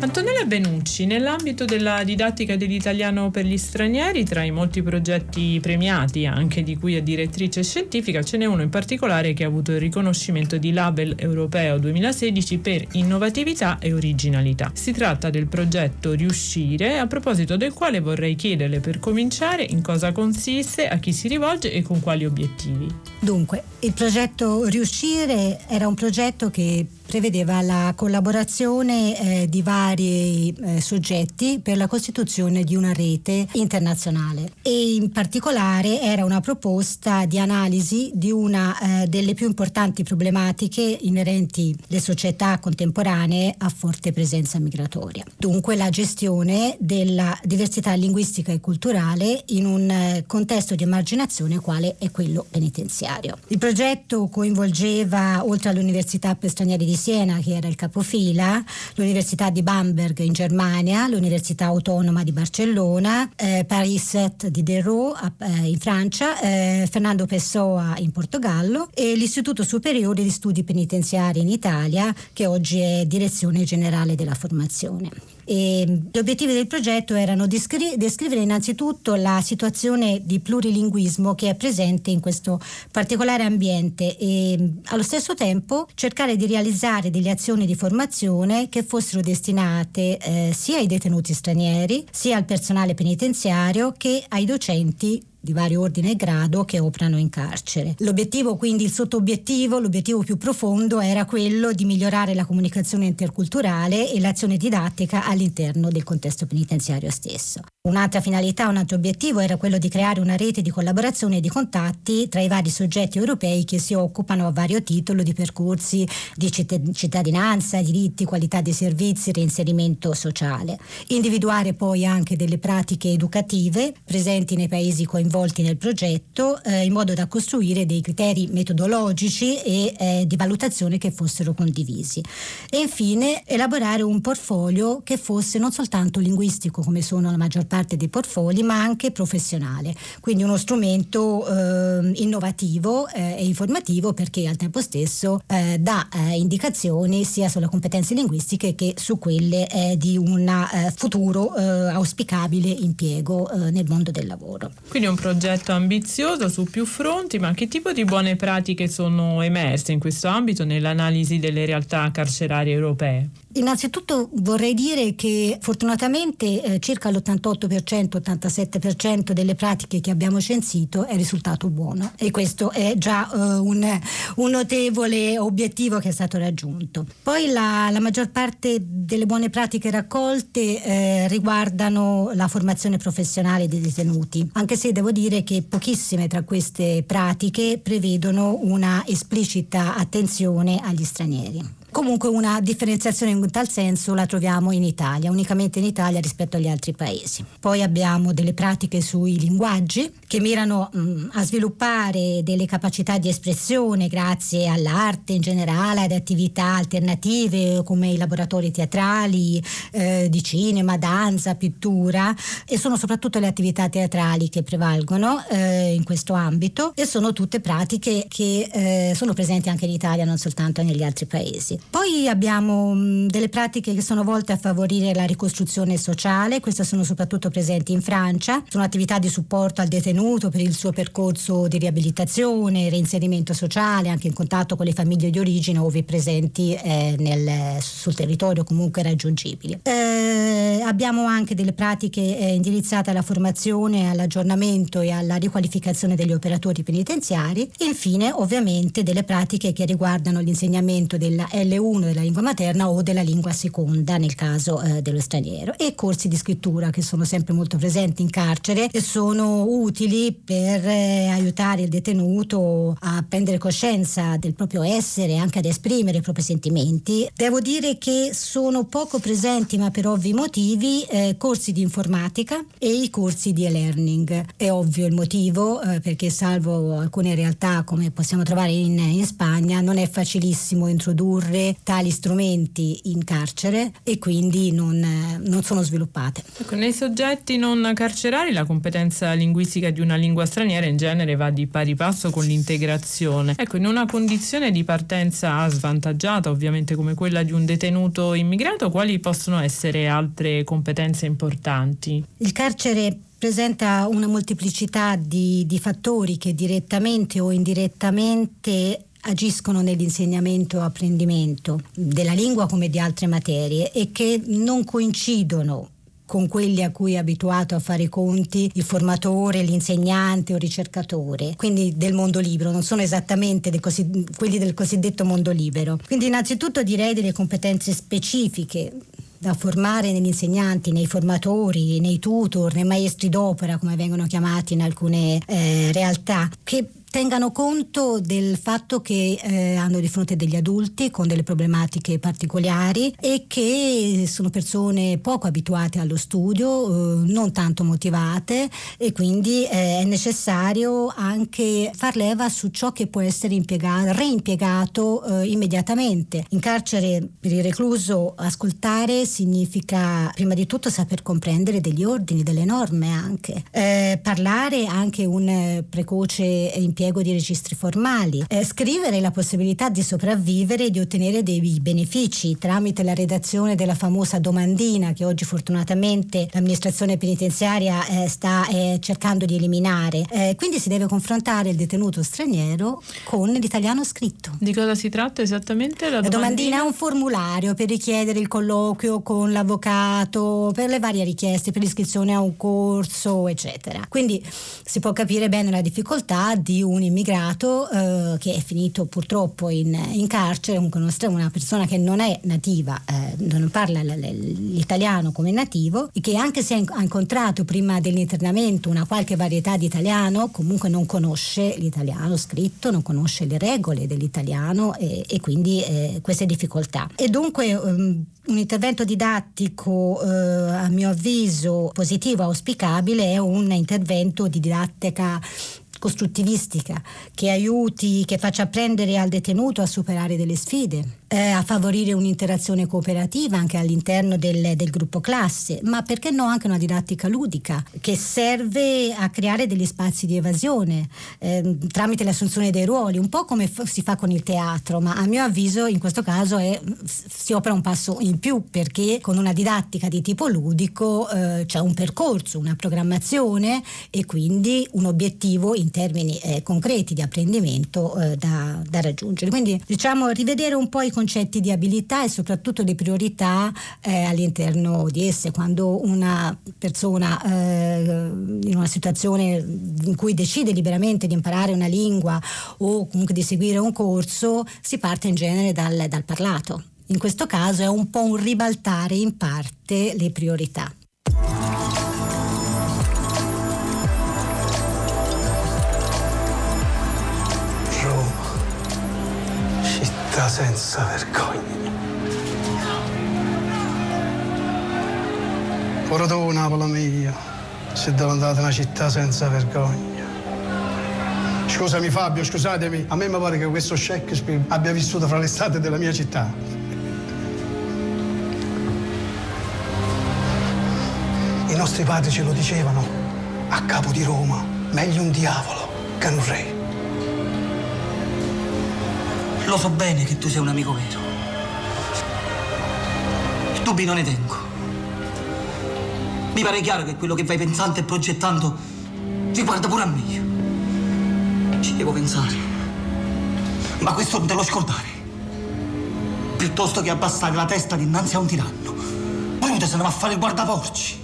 Antonella Benucci, nell'ambito della didattica dell'italiano per gli stranieri, tra i molti progetti premiati, anche di cui è direttrice scientifica, ce n'è uno in particolare che ha avuto il riconoscimento di Label Europeo 2016 per innovatività e originalità. Si tratta del progetto Riuscire, a proposito del quale vorrei chiederle per cominciare in cosa consiste, a chi si rivolge e con quali obiettivi. Dunque, il progetto Riuscire era un progetto che prevedeva la collaborazione eh, di vari eh, soggetti per la costituzione di una rete internazionale e in particolare era una proposta di analisi di una eh, delle più importanti problematiche inerenti alle società contemporanee a forte presenza migratoria. Dunque la gestione della diversità linguistica e culturale in un eh, contesto di emarginazione quale è quello penitenziario. Il progetto coinvolgeva oltre all'Università per stranieri di Siena, che era il capofila, l'Università di Bamberg in Germania, l'Università Autonoma di Barcellona, eh, Paris 7 di Derot eh, in Francia, eh, Fernando Pessoa in Portogallo e l'Istituto Superiore di Studi Penitenziari in Italia, che oggi è Direzione Generale della Formazione. E gli obiettivi del progetto erano descri- descrivere innanzitutto la situazione di plurilinguismo che è presente in questo particolare ambiente e allo stesso tempo cercare di realizzare delle azioni di formazione che fossero destinate eh, sia ai detenuti stranieri, sia al personale penitenziario che ai docenti di vario ordine e grado che operano in carcere. L'obiettivo, quindi il sottoobiettivo, l'obiettivo più profondo era quello di migliorare la comunicazione interculturale e l'azione didattica all'interno del contesto penitenziario stesso. Un'altra finalità, un altro obiettivo era quello di creare una rete di collaborazione e di contatti tra i vari soggetti europei che si occupano a vario titolo di percorsi di cittadinanza, diritti, qualità dei servizi, reinserimento sociale. Individuare poi anche delle pratiche educative presenti nei paesi coinvolti nel progetto eh, in modo da costruire dei criteri metodologici e eh, di valutazione che fossero condivisi. E infine elaborare un portfolio che fosse non soltanto linguistico come sono la maggior parte dei portfoli, ma anche professionale, quindi uno strumento eh, innovativo eh, e informativo perché al tempo stesso eh, dà eh, indicazioni sia sulle competenze linguistiche che su quelle eh, di un eh, futuro auspicabile impiego nel mondo del lavoro. Quindi è un progetto ambizioso su più fronti, ma che tipo di buone pratiche sono emerse in questo ambito nell'analisi delle realtà carcerarie europee? Innanzitutto vorrei dire che fortunatamente circa l'88%, 87% delle pratiche che abbiamo censito è risultato buono e questo è già eh, un, un, notevole obiettivo che è stato raggiunto. Poi la, la maggior parte delle buone pratiche raccolte eh, riguardano la formazione professionale dei detenuti, anche se devo dire che pochissime tra queste pratiche prevedono una esplicita attenzione agli stranieri. Comunque una differenziazione in tal senso la troviamo in Italia, unicamente in Italia rispetto agli altri paesi. Poi abbiamo delle pratiche sui linguaggi che mirano mh, mm, a sviluppare delle capacità di espressione grazie all'arte in generale, ad attività alternative come i laboratori teatrali, eh, di cinema, danza, pittura e sono soprattutto le attività teatrali che prevalgono eh, in questo ambito e sono tutte pratiche che eh, sono presenti anche in Italia, non soltanto negli altri paesi. Poi abbiamo mh, delle pratiche che sono volte a favorire la ricostruzione sociale, queste sono soprattutto presenti in Francia, sono attività di supporto al detenuto per il suo percorso di riabilitazione, reinserimento sociale, anche in contatto con le famiglie di origine ove presenti eh, nel, sul territorio comunque raggiungibili. Eh, abbiamo anche delle pratiche eh, indirizzate alla formazione, all'aggiornamento e alla riqualificazione degli operatori penitenziari infine ovviamente delle pratiche che riguardano l'insegnamento della L L1 della lingua materna o della lingua seconda nel caso eh, dello straniero e corsi di scrittura che sono sempre molto presenti in carcere e sono utili per eh, aiutare il detenuto a prendere coscienza del proprio essere e anche ad esprimere i propri sentimenti. Devo dire che sono poco presenti ma per ovvi motivi eh, corsi di informatica e i corsi di e-learning. È ovvio il motivo eh, perché salvo alcune realtà come possiamo trovare in, in Spagna non è facilissimo introdurre tali strumenti in carcere e quindi non, non sono sviluppate. Ecco, nei soggetti non carcerari la competenza linguistica di una lingua straniera in genere va di pari passo con l'integrazione. Ecco, in una condizione di partenza svantaggiata, ovviamente come quella di un detenuto immigrato, quali possono essere altre competenze importanti? Il carcere presenta una molteplicità di, di fattori che direttamente o indirettamente agiscono nell'insegnamento o apprendimento della lingua come di altre materie e che non coincidono con quelli a cui è abituato a fare i conti il formatore, l'insegnante o ricercatore, quindi del mondo libero, non sono esattamente così, quelli del cosiddetto mondo libero. Quindi innanzitutto direi delle competenze specifiche da formare negli insegnanti, nei formatori, nei tutor, nei maestri d'opera, come vengono chiamati in alcune eh, realtà, che tengano conto del fatto che eh, hanno di fronte degli adulti con delle problematiche particolari e che sono persone poco abituate allo studio, eh, non tanto motivate e quindi eh, è necessario anche far leva su ciò che può essere impiegato, reimpiegato eh, immediatamente. In carcere per il recluso ascoltare significa prima di tutto saper comprendere degli ordini, delle norme anche, eh, parlare anche un precoce impiego impiego di registri formali, eh, scrivere la possibilità di sopravvivere e di ottenere dei benefici tramite la redazione della famosa domandina che oggi fortunatamente l'amministrazione penitenziaria eh, sta eh, cercando di eliminare. Eh, quindi si deve confrontare il detenuto straniero con l'italiano scritto. Di cosa si tratta esattamente? La, la domandina? è un formulario per richiedere il colloquio con l'avvocato, per le varie richieste, per l'iscrizione a un corso, eccetera. Quindi si può capire bene la difficoltà di un un immigrato eh, che è finito purtroppo in, in carcere, una persona che non è nativa, eh, non parla l'italiano come nativo, e che anche se ha incontrato prima dell'internamento una qualche varietà di italiano, comunque non conosce l'italiano scritto, non conosce le regole dell'italiano e, e quindi eh, queste difficoltà. E dunque um, un intervento didattico, eh, a mio avviso, positivo, auspicabile, è un intervento di didattica costruttivistica che aiuti, che faccia apprendere al detenuto a superare delle sfide eh, a favorire un'interazione cooperativa anche all'interno del, del, gruppo classe, ma perché no anche una didattica ludica che serve a creare degli spazi di evasione eh, tramite l'assunzione dei ruoli, un po' come f- si fa con il teatro, ma a mio avviso in questo caso è, si opera un passo in più perché con una didattica di tipo ludico eh, c'è un percorso, una programmazione e quindi un obiettivo in termini eh, concreti di apprendimento eh, da, da raggiungere. Quindi diciamo rivedere un po' i concetti concetti di abilità e soprattutto di priorità eh, all'interno di esse. Quando una persona eh, in una situazione in cui decide liberamente di imparare una lingua o comunque di seguire un corso, si parte in genere dal, dal parlato. In questo caso è un po' un ribaltare in parte le priorità. Città senza vergogna. Ora tu, Napoli mia, sei diventata una città senza vergogna. Scusami Fabio, scusatemi, a me mi pare che questo Shakespeare abbia vissuto fra le strade della mia città. I nostri padri ce lo dicevano, a capo di Roma, meglio un diavolo che un re. Lo so bene che tu sei un amico vero. Dubbi non ne tengo. Mi pare chiaro che quello che vai pensando e progettando riguarda pure a me. Ci devo pensare. Ma questo non te lo scordare. Piuttosto che abbassare la testa dinanzi a un tiranno. Bruto se ne va a fare il guardaporci.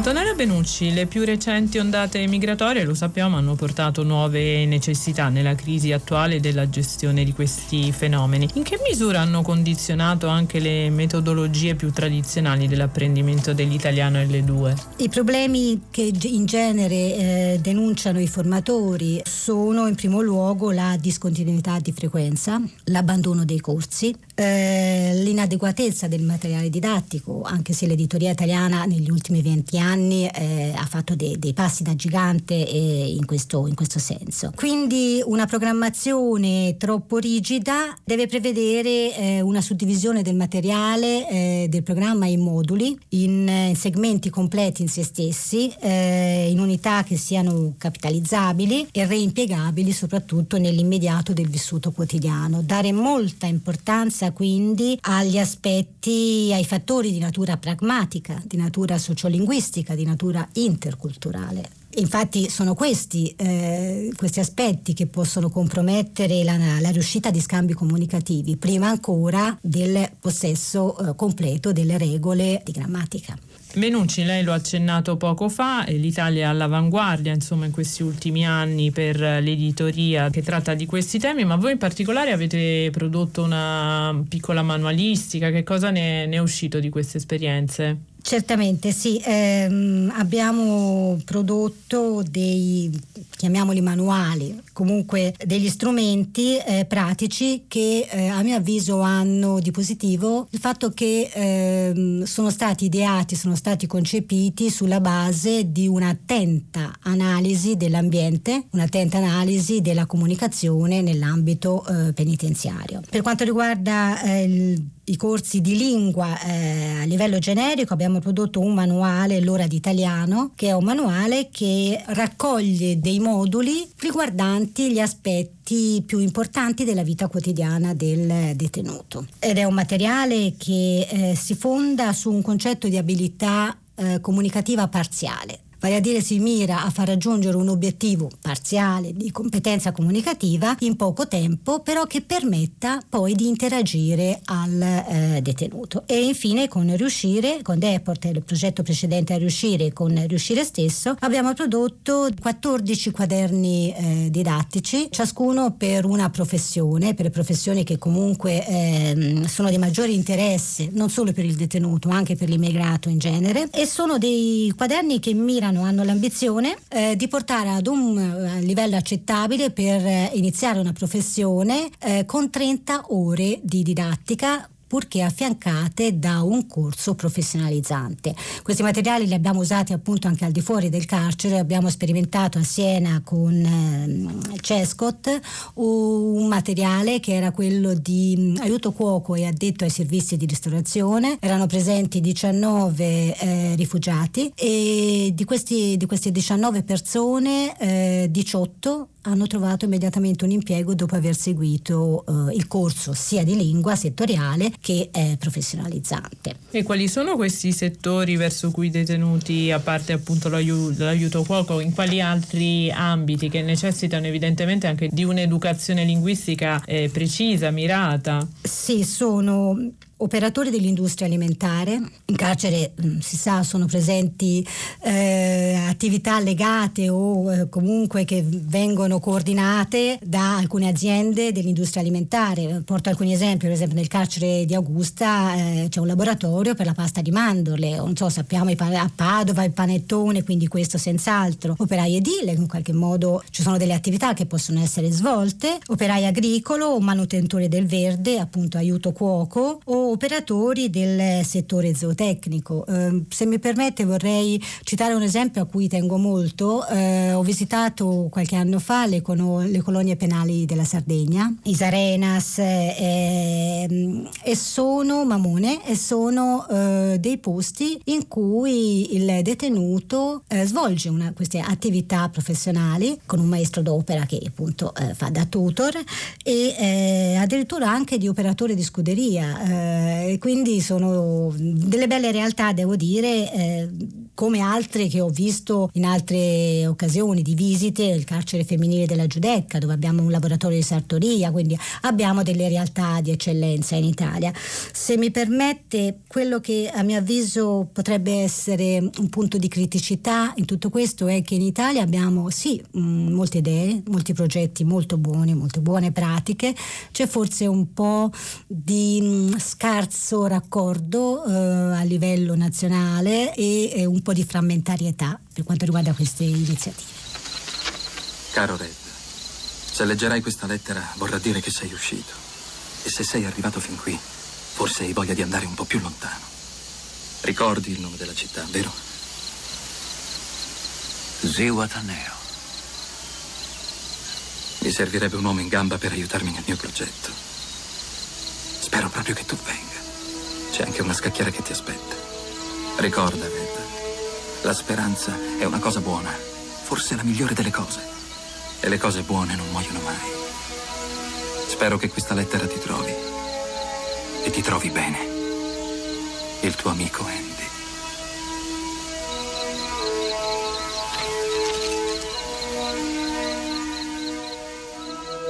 Antonella Benucci, le più recenti ondate migratorie, lo sappiamo, hanno portato nuove necessità nella crisi attuale della gestione di questi fenomeni. In che misura hanno condizionato anche le metodologie più tradizionali dell'apprendimento dell'italiano L2? I problemi che in genere eh, denunciano i formatori sono in primo luogo la discontinuità di frequenza, l'abbandono dei corsi, eh, l'inadeguatezza del materiale didattico, anche se l'editoria italiana negli ultimi 20 anni eh, ha fatto dei, dei, passi da gigante eh, in, questo, in, questo, senso. Quindi una programmazione troppo rigida deve prevedere eh, una suddivisione del materiale eh, del programma in moduli, in, in, segmenti completi in se stessi, in unità che siano capitalizzabili e reimpiegabili soprattutto nell'immediato del vissuto quotidiano. Dare molta importanza quindi agli aspetti, ai fattori di natura pragmatica, di natura sociolinguistica, di natura interculturale. Infatti sono questi, eh, questi, aspetti che possono compromettere la, la, riuscita di scambi comunicativi, prima ancora del possesso eh, completo delle regole di grammatica. Menucci, lei lo ha accennato poco fa, l'Italia è all'avanguardia insomma, in questi ultimi anni per l'editoria che tratta di questi temi, ma voi in particolare avete prodotto una piccola manualistica, che cosa ne, ne è uscito di queste esperienze? Certamente sì, ehm, abbiamo prodotto dei, chiamiamoli manuali, comunque degli strumenti eh, pratici che eh, a mio avviso hanno di positivo il fatto che ehm, sono stati ideati, sono stati concepiti sulla base di un'attenta analisi dell'ambiente, un'attenta analisi della comunicazione nell'ambito eh, penitenziario. Per quanto riguarda eh, il i corsi di lingua eh, a livello generico abbiamo prodotto un manuale, l'ora d'italiano, che è un manuale che raccoglie dei moduli riguardanti gli aspetti più importanti della vita quotidiana del detenuto. Ed è un materiale che eh, si fonda su un concetto di abilità eh, comunicativa parziale vale a dire si mira a far raggiungere un obiettivo parziale di competenza comunicativa in poco tempo, però che permetta poi di interagire al eh, detenuto. E infine con Riuscire, con Deport, il progetto precedente a Riuscire, con Riuscire stesso, abbiamo prodotto 14 quaderni eh, didattici, ciascuno per una professione, per professioni che comunque eh, sono di maggiore interesse, non solo per il detenuto, ma anche per l'immigrato in genere, e sono dei quaderni che mirano italiano hanno l'ambizione eh, di portare ad un uh, livello accettabile per uh, iniziare una professione uh, con 30 ore di didattica purché affiancate da un corso professionalizzante. Questi materiali li abbiamo usati appunto anche al di fuori del carcere, abbiamo sperimentato a Siena con eh, Cescot un materiale che era quello di aiuto cuoco e addetto ai servizi di ristorazione, erano presenti 19 eh, rifugiati e di, questi, di queste 19 persone eh, 18 hanno trovato immediatamente un impiego dopo aver seguito eh, il corso sia di lingua settoriale che eh, professionalizzante. E quali sono questi settori verso cui i detenuti, a parte appunto l'aiuto, l'aiuto cuoco, in quali altri ambiti che necessitano evidentemente anche di un'educazione linguistica eh, precisa, mirata? Sì, sono operatori dell'industria alimentare. In carcere mm, si sa sono presenti eh, attività legate o eh, comunque che vengono coordinate da alcune aziende dell'industria alimentare. Porto alcuni esempi, per esempio nel carcere di Augusta eh, c'è un laboratorio per la pasta di mandorle, non so, sappiamo a Padova il panettone, quindi questo senz'altro. Operai edile, in qualche modo ci sono delle attività che possono essere svolte, operai agricolo manutentore del verde, appunto aiuto cuoco o operatori del settore zootecnico. Eh, se mi permette vorrei citare un esempio a cui tengo molto. Eh, ho visitato qualche anno fa le, con- le, colonie penali della Sardegna, Isarenas, eh, e sono Mamone e sono eh, dei posti in cui il detenuto eh, svolge una, queste attività professionali con un maestro d'opera che appunto eh, fa da tutor e addirittura anche di operatore di scuderia eh, quindi sono delle belle realtà, devo dire, eh, come altre che ho visto in altre occasioni di visite, il carcere femminile della Giudecca, dove abbiamo un laboratorio di sartoria, quindi abbiamo delle realtà di eccellenza in Italia. Se mi permette, quello che a mio avviso potrebbe essere un punto di criticità in tutto questo è che in Italia abbiamo sì mh, mm, molte idee, molti progetti molto buoni, molte buone pratiche, c'è forse un po' di mh, mm, scarso raccordo eh, a livello nazionale e, e un po' di frammentarietà per quanto riguarda queste iniziative. Caro Red, se leggerai questa lettera vorrà dire che sei uscito. E se sei arrivato fin qui, forse hai voglia di andare un po' più lontano. Ricordi il nome della città, vero? Zihuatanejo. Mi servirebbe un uomo in gamba per aiutarmi nel mio progetto. Spero proprio che tu venga. C'è anche una scacchiera che ti aspetta. Ricorda, Red, la speranza è una cosa buona, forse la migliore delle cose. E le cose buone non muoiono mai. Spero che questa lettera ti trovi. E ti trovi bene. Il tuo amico Andy.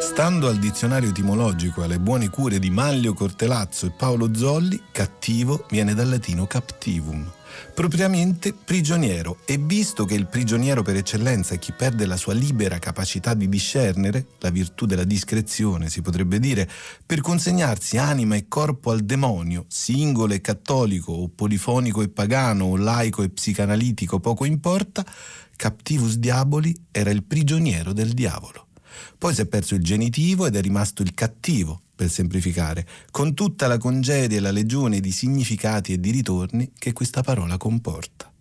Stando al dizionario etimologico alle buone cure di Maglio Cortelazzo e Paolo Zolli, cattivo viene dal latino captivum, propriamente prigioniero e visto che il prigioniero per eccellenza è chi perde la sua libera capacità di discernere, la virtù della discrezione si potrebbe dire, per consegnarsi anima e corpo al demonio, singolo e cattolico o polifonico e pagano o laico e psicanalitico, poco importa, captivus diaboli era il prigioniero del diavolo. Poi si è perso il genitivo ed è rimasto il cattivo, per semplificare, con tutta la congedia e la legione di significati e di ritorni che questa parola comporta.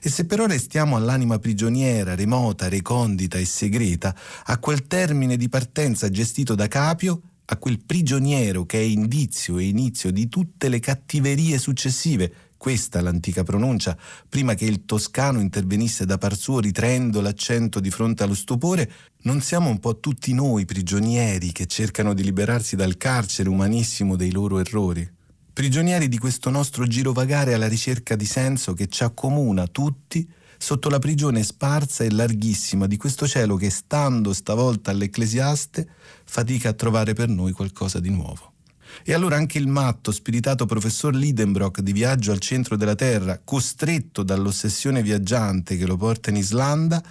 E se però restiamo all'anima prigioniera, remota, recondita e segreta, a quel termine di partenza gestito da Capio, a quel prigioniero che è indizio e inizio di tutte le cattiverie successive, questa l'antica pronuncia, prima che il toscano intervenisse da par suo ritraendo l'accento di fronte allo stupore, non siamo un po' tutti noi prigionieri che cercano di liberarsi dal carcere umanissimo dei loro errori? Prigionieri di questo nostro girovagare alla ricerca di senso che ci accomuna tutti sotto la prigione sparsa e larghissima di questo cielo che, stando stavolta all'Ecclesiaste, fatica a trovare per noi qualcosa di nuovo. E allora anche il matto, spiritato professor Lidenbrock di Viaggio al centro della Terra, costretto dall'ossessione viaggiante che lo porta in Islanda,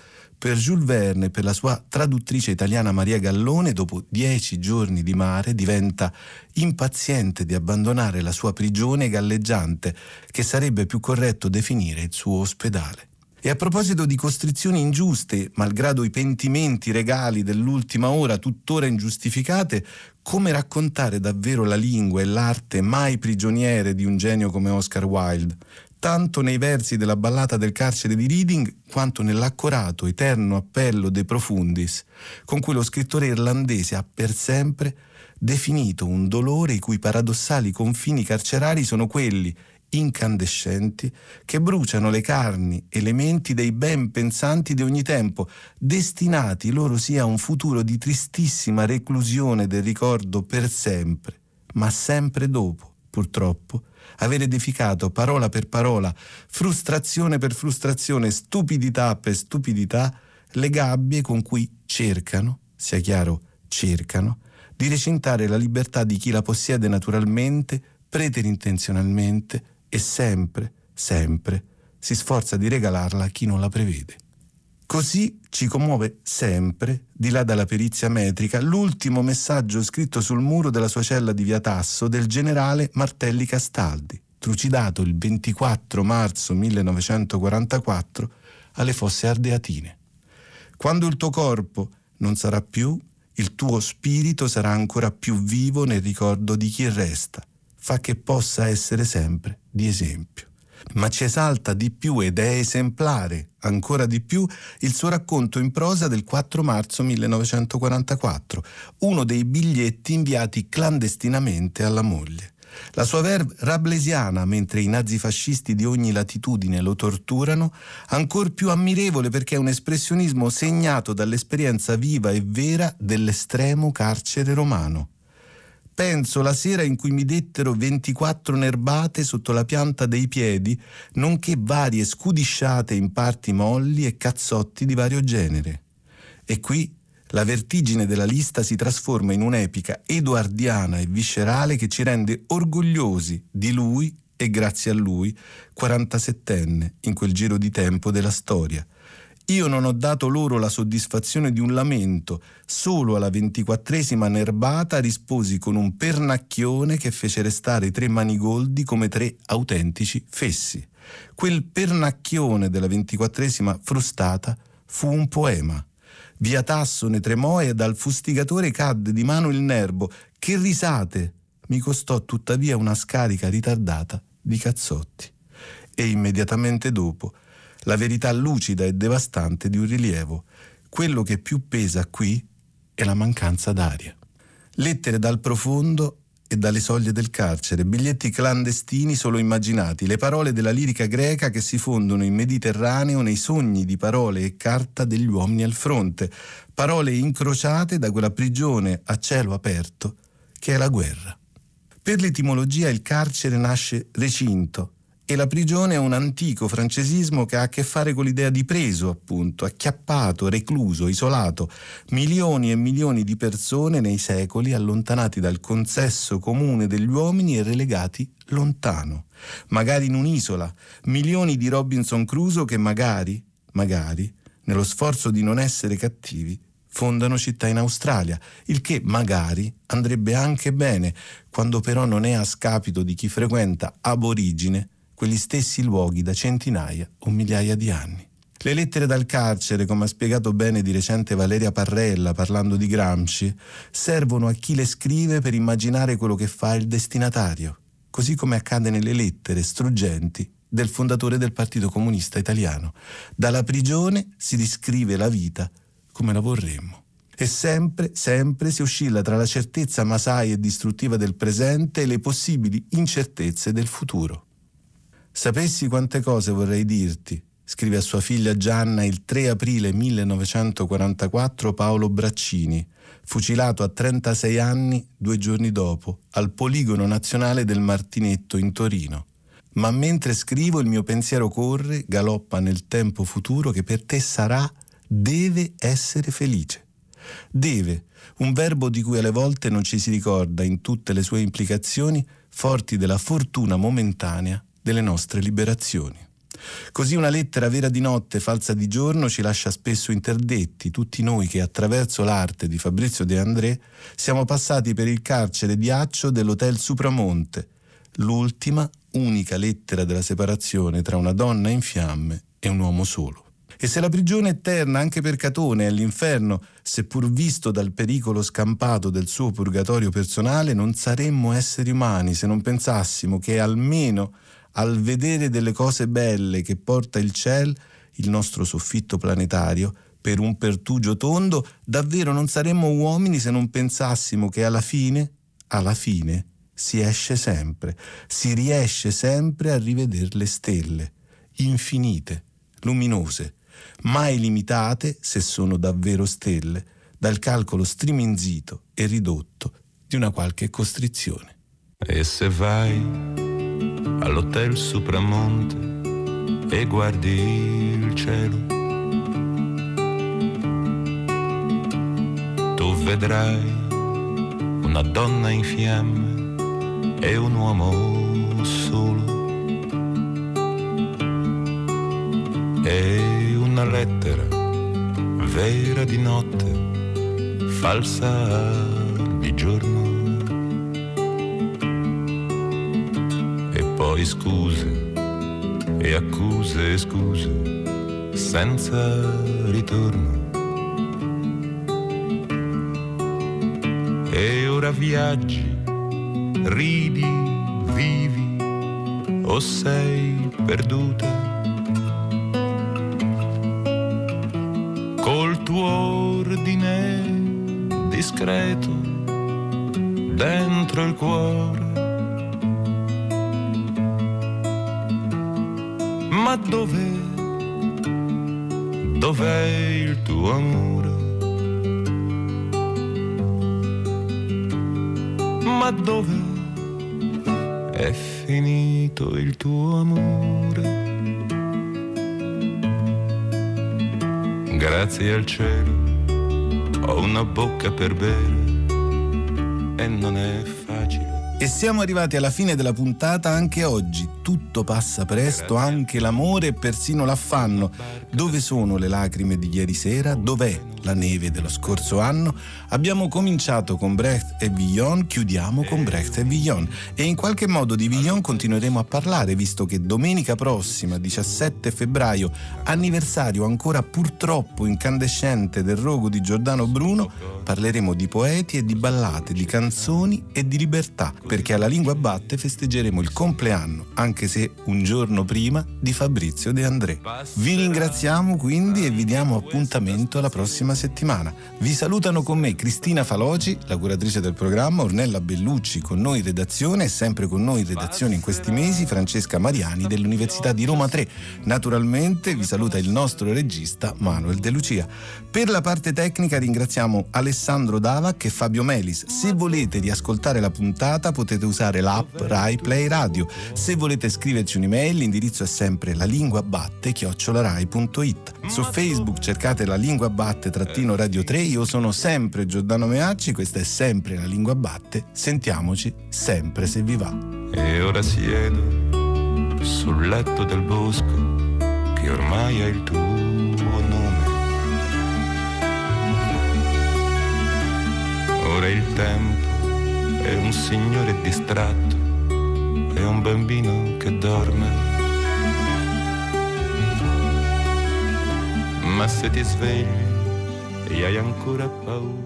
per Jules Verne e per la sua traduttrice italiana Maria Gallone, dopo dieci giorni di mare, diventa impaziente di abbandonare la sua prigione galleggiante, che sarebbe più corretto definire il suo ospedale. E a proposito di costrizioni ingiuste, malgrado i pentimenti regali dell'ultima ora tuttora ingiustificate, come raccontare davvero la lingua e l'arte mai prigioniere di un genio come Oscar Wilde? tanto nei versi della ballata del carcere di Reading quanto nell'accorato eterno appello De Profundis, con cui lo scrittore irlandese ha per sempre definito un dolore i cui paradossali confini carcerari sono quelli incandescenti che bruciano le carni e le menti dei ben pensanti di ogni tempo, destinati loro sia a un futuro di tristissima reclusione del ricordo per sempre, ma sempre dopo, purtroppo, aver edificato parola per parola, frustrazione per frustrazione, stupidità per stupidità, le gabbie con cui cercano, sia chiaro, cercano, di recintare la libertà di chi la possiede naturalmente, preterintenzionalmente e sempre, sempre si sforza di regalarla a chi non la prevede. Così ci commuove sempre, di là dalla perizia metrica, l'ultimo messaggio scritto sul muro della sua cella di via Tasso del generale Martelli Castaldi, trucidato il 24 marzo 1944 alle fosse ardeatine. Quando il tuo corpo non sarà più, il tuo spirito sarà ancora più vivo nel ricordo di chi resta. Fa che possa essere sempre di esempio. Ma ci esalta di più ed è esemplare ancora di più il suo racconto in prosa del 4 marzo 1944, uno dei biglietti inviati clandestinamente alla moglie. La sua verve rablesiana, mentre i nazifascisti di ogni latitudine lo torturano, ancor più ammirevole perché è un espressionismo segnato dall'esperienza viva e vera dell'estremo carcere romano. Penso la sera in cui mi dettero 24 nerbate sotto la pianta dei piedi, nonché varie scudisciate in parti molli e cazzotti di vario genere. E qui la vertigine della lista si trasforma in un'epica edoardiana e viscerale che ci rende orgogliosi di lui e grazie a lui 47enne in quel giro di tempo della storia. Io non ho dato loro la soddisfazione di un lamento, solo alla ventiquattresima nerbata risposi con un pernacchione che fece restare i tre manigoldi come tre autentici fessi. Quel pernacchione della ventiquattresima frustata fu un poema. Via Tasso ne tremò e dal fustigatore cadde di mano il nervo. Che risate! Mi costò tuttavia una scarica ritardata di cazzotti. E immediatamente dopo la verità lucida e devastante di un rilievo. Quello che più pesa qui è la mancanza d'aria. Lettere dal profondo e dalle soglie del carcere, biglietti clandestini solo immaginati, le parole della lirica greca che si fondono in Mediterraneo nei sogni di parole e carta degli uomini al fronte, parole incrociate da quella prigione a cielo aperto che è la guerra. Per l'etimologia il carcere nasce recinto, e la prigione è un antico francesismo che ha a che fare con l'idea di preso, appunto, acchiappato, recluso, isolato. Milioni e milioni di persone nei secoli allontanati dal consesso comune degli uomini e relegati lontano, magari in un'isola. Milioni di Robinson Crusoe che magari, magari, nello sforzo di non essere cattivi, fondano città in Australia, il che magari andrebbe anche bene, quando però non è a scapito di chi frequenta ab origine quegli stessi luoghi da centinaia o migliaia di anni. Le lettere dal carcere, come ha spiegato bene di recente Valeria Parrella parlando di Gramsci, servono a chi le scrive per immaginare quello che fa il destinatario, così come accade nelle lettere struggenti del fondatore del Partito Comunista Italiano. Dalla prigione si riscrive la vita come la vorremmo. E sempre, sempre si oscilla tra la certezza masai e distruttiva del presente e le possibili incertezze del futuro. Sapessi quante cose vorrei dirti, scrive a sua figlia Gianna il 3 aprile 1944 Paolo Braccini, fucilato a 36 anni due giorni dopo al poligono nazionale del Martinetto in Torino. Ma mentre scrivo il mio pensiero corre, galoppa nel tempo futuro che per te sarà, deve essere felice. Deve, un verbo di cui alle volte non ci si ricorda in tutte le sue implicazioni, forti della fortuna momentanea delle nostre liberazioni. Così una lettera vera di notte, falsa di giorno, ci lascia spesso interdetti, tutti noi che attraverso l'arte di Fabrizio De André siamo passati per il carcere di Accio dell'Hotel Supramonte, l'ultima, unica lettera della separazione tra una donna in fiamme e un uomo solo. E se la prigione eterna anche per Catone è l'inferno, seppur visto dal pericolo scampato del suo purgatorio personale, non saremmo esseri umani se non pensassimo che almeno al vedere delle cose belle che porta il ciel, il nostro soffitto planetario, per un pertugio tondo, davvero non saremmo uomini se non pensassimo che alla fine, alla fine, si esce sempre, si riesce sempre a rivedere le stelle, infinite, luminose, mai limitate, se sono davvero stelle, dal calcolo striminzito e ridotto di una qualche costrizione. E se vai all'hotel Supramonte e guardi il cielo, tu vedrai una donna in fiamme e un uomo solo. E una lettera vera di notte, falsa di giorno. Poi scuse e accuse e scuse senza ritorno. E ora viaggi, ridi, vivi o sei perduta. Col tuo ordine discreto dentro il cuore. Ma dov'è, dov'è il tuo amore? Ma dove è finito il tuo amore? Grazie al cielo ho una bocca per bere e non è facile. E siamo arrivati alla fine della puntata anche oggi. Tutto passa presto, anche l'amore e persino l'affanno. Dove sono le lacrime di ieri sera? Dov'è la neve dello scorso anno? Abbiamo cominciato con Brecht e Villon, chiudiamo con Brecht e Villon. E in qualche modo di Villon continueremo a parlare, visto che domenica prossima, 17 febbraio, anniversario ancora purtroppo incandescente del rogo di Giordano Bruno, parleremo di poeti e di ballate, di canzoni e di libertà, perché alla Lingua Batte festeggeremo il compleanno, anche se un giorno prima, di Fabrizio De André. Vi ringraziamo quindi e vi diamo appuntamento alla prossima settimana. Vi salutano con me Cristina Faloci, la curatrice del programma, Ornella Bellucci con noi in redazione e sempre con noi in redazione in questi mesi Francesca Mariani dell'Università di Roma 3. Naturalmente vi saluta il nostro regista Manuel De Lucia. Per la parte tecnica ringraziamo Alessandro Davac e Fabio Melis. Se volete riascoltare la puntata potete usare l'app Rai Play Radio. Se volete scriverci un'email l'indirizzo è sempre la lingua batte chiocciolarai.it. Su Facebook cercate la lingua batte trattino radio 3. Io sono sempre Giordano Meacci, questa è sempre la lingua batte. Sentiamoci sempre se vi va. E ora siedo sul letto del bosco che ormai è il tuo nome. Ora il tempo è un signore distratto, è un bambino che dorme. Ma se ti svegli e hai ancora paura,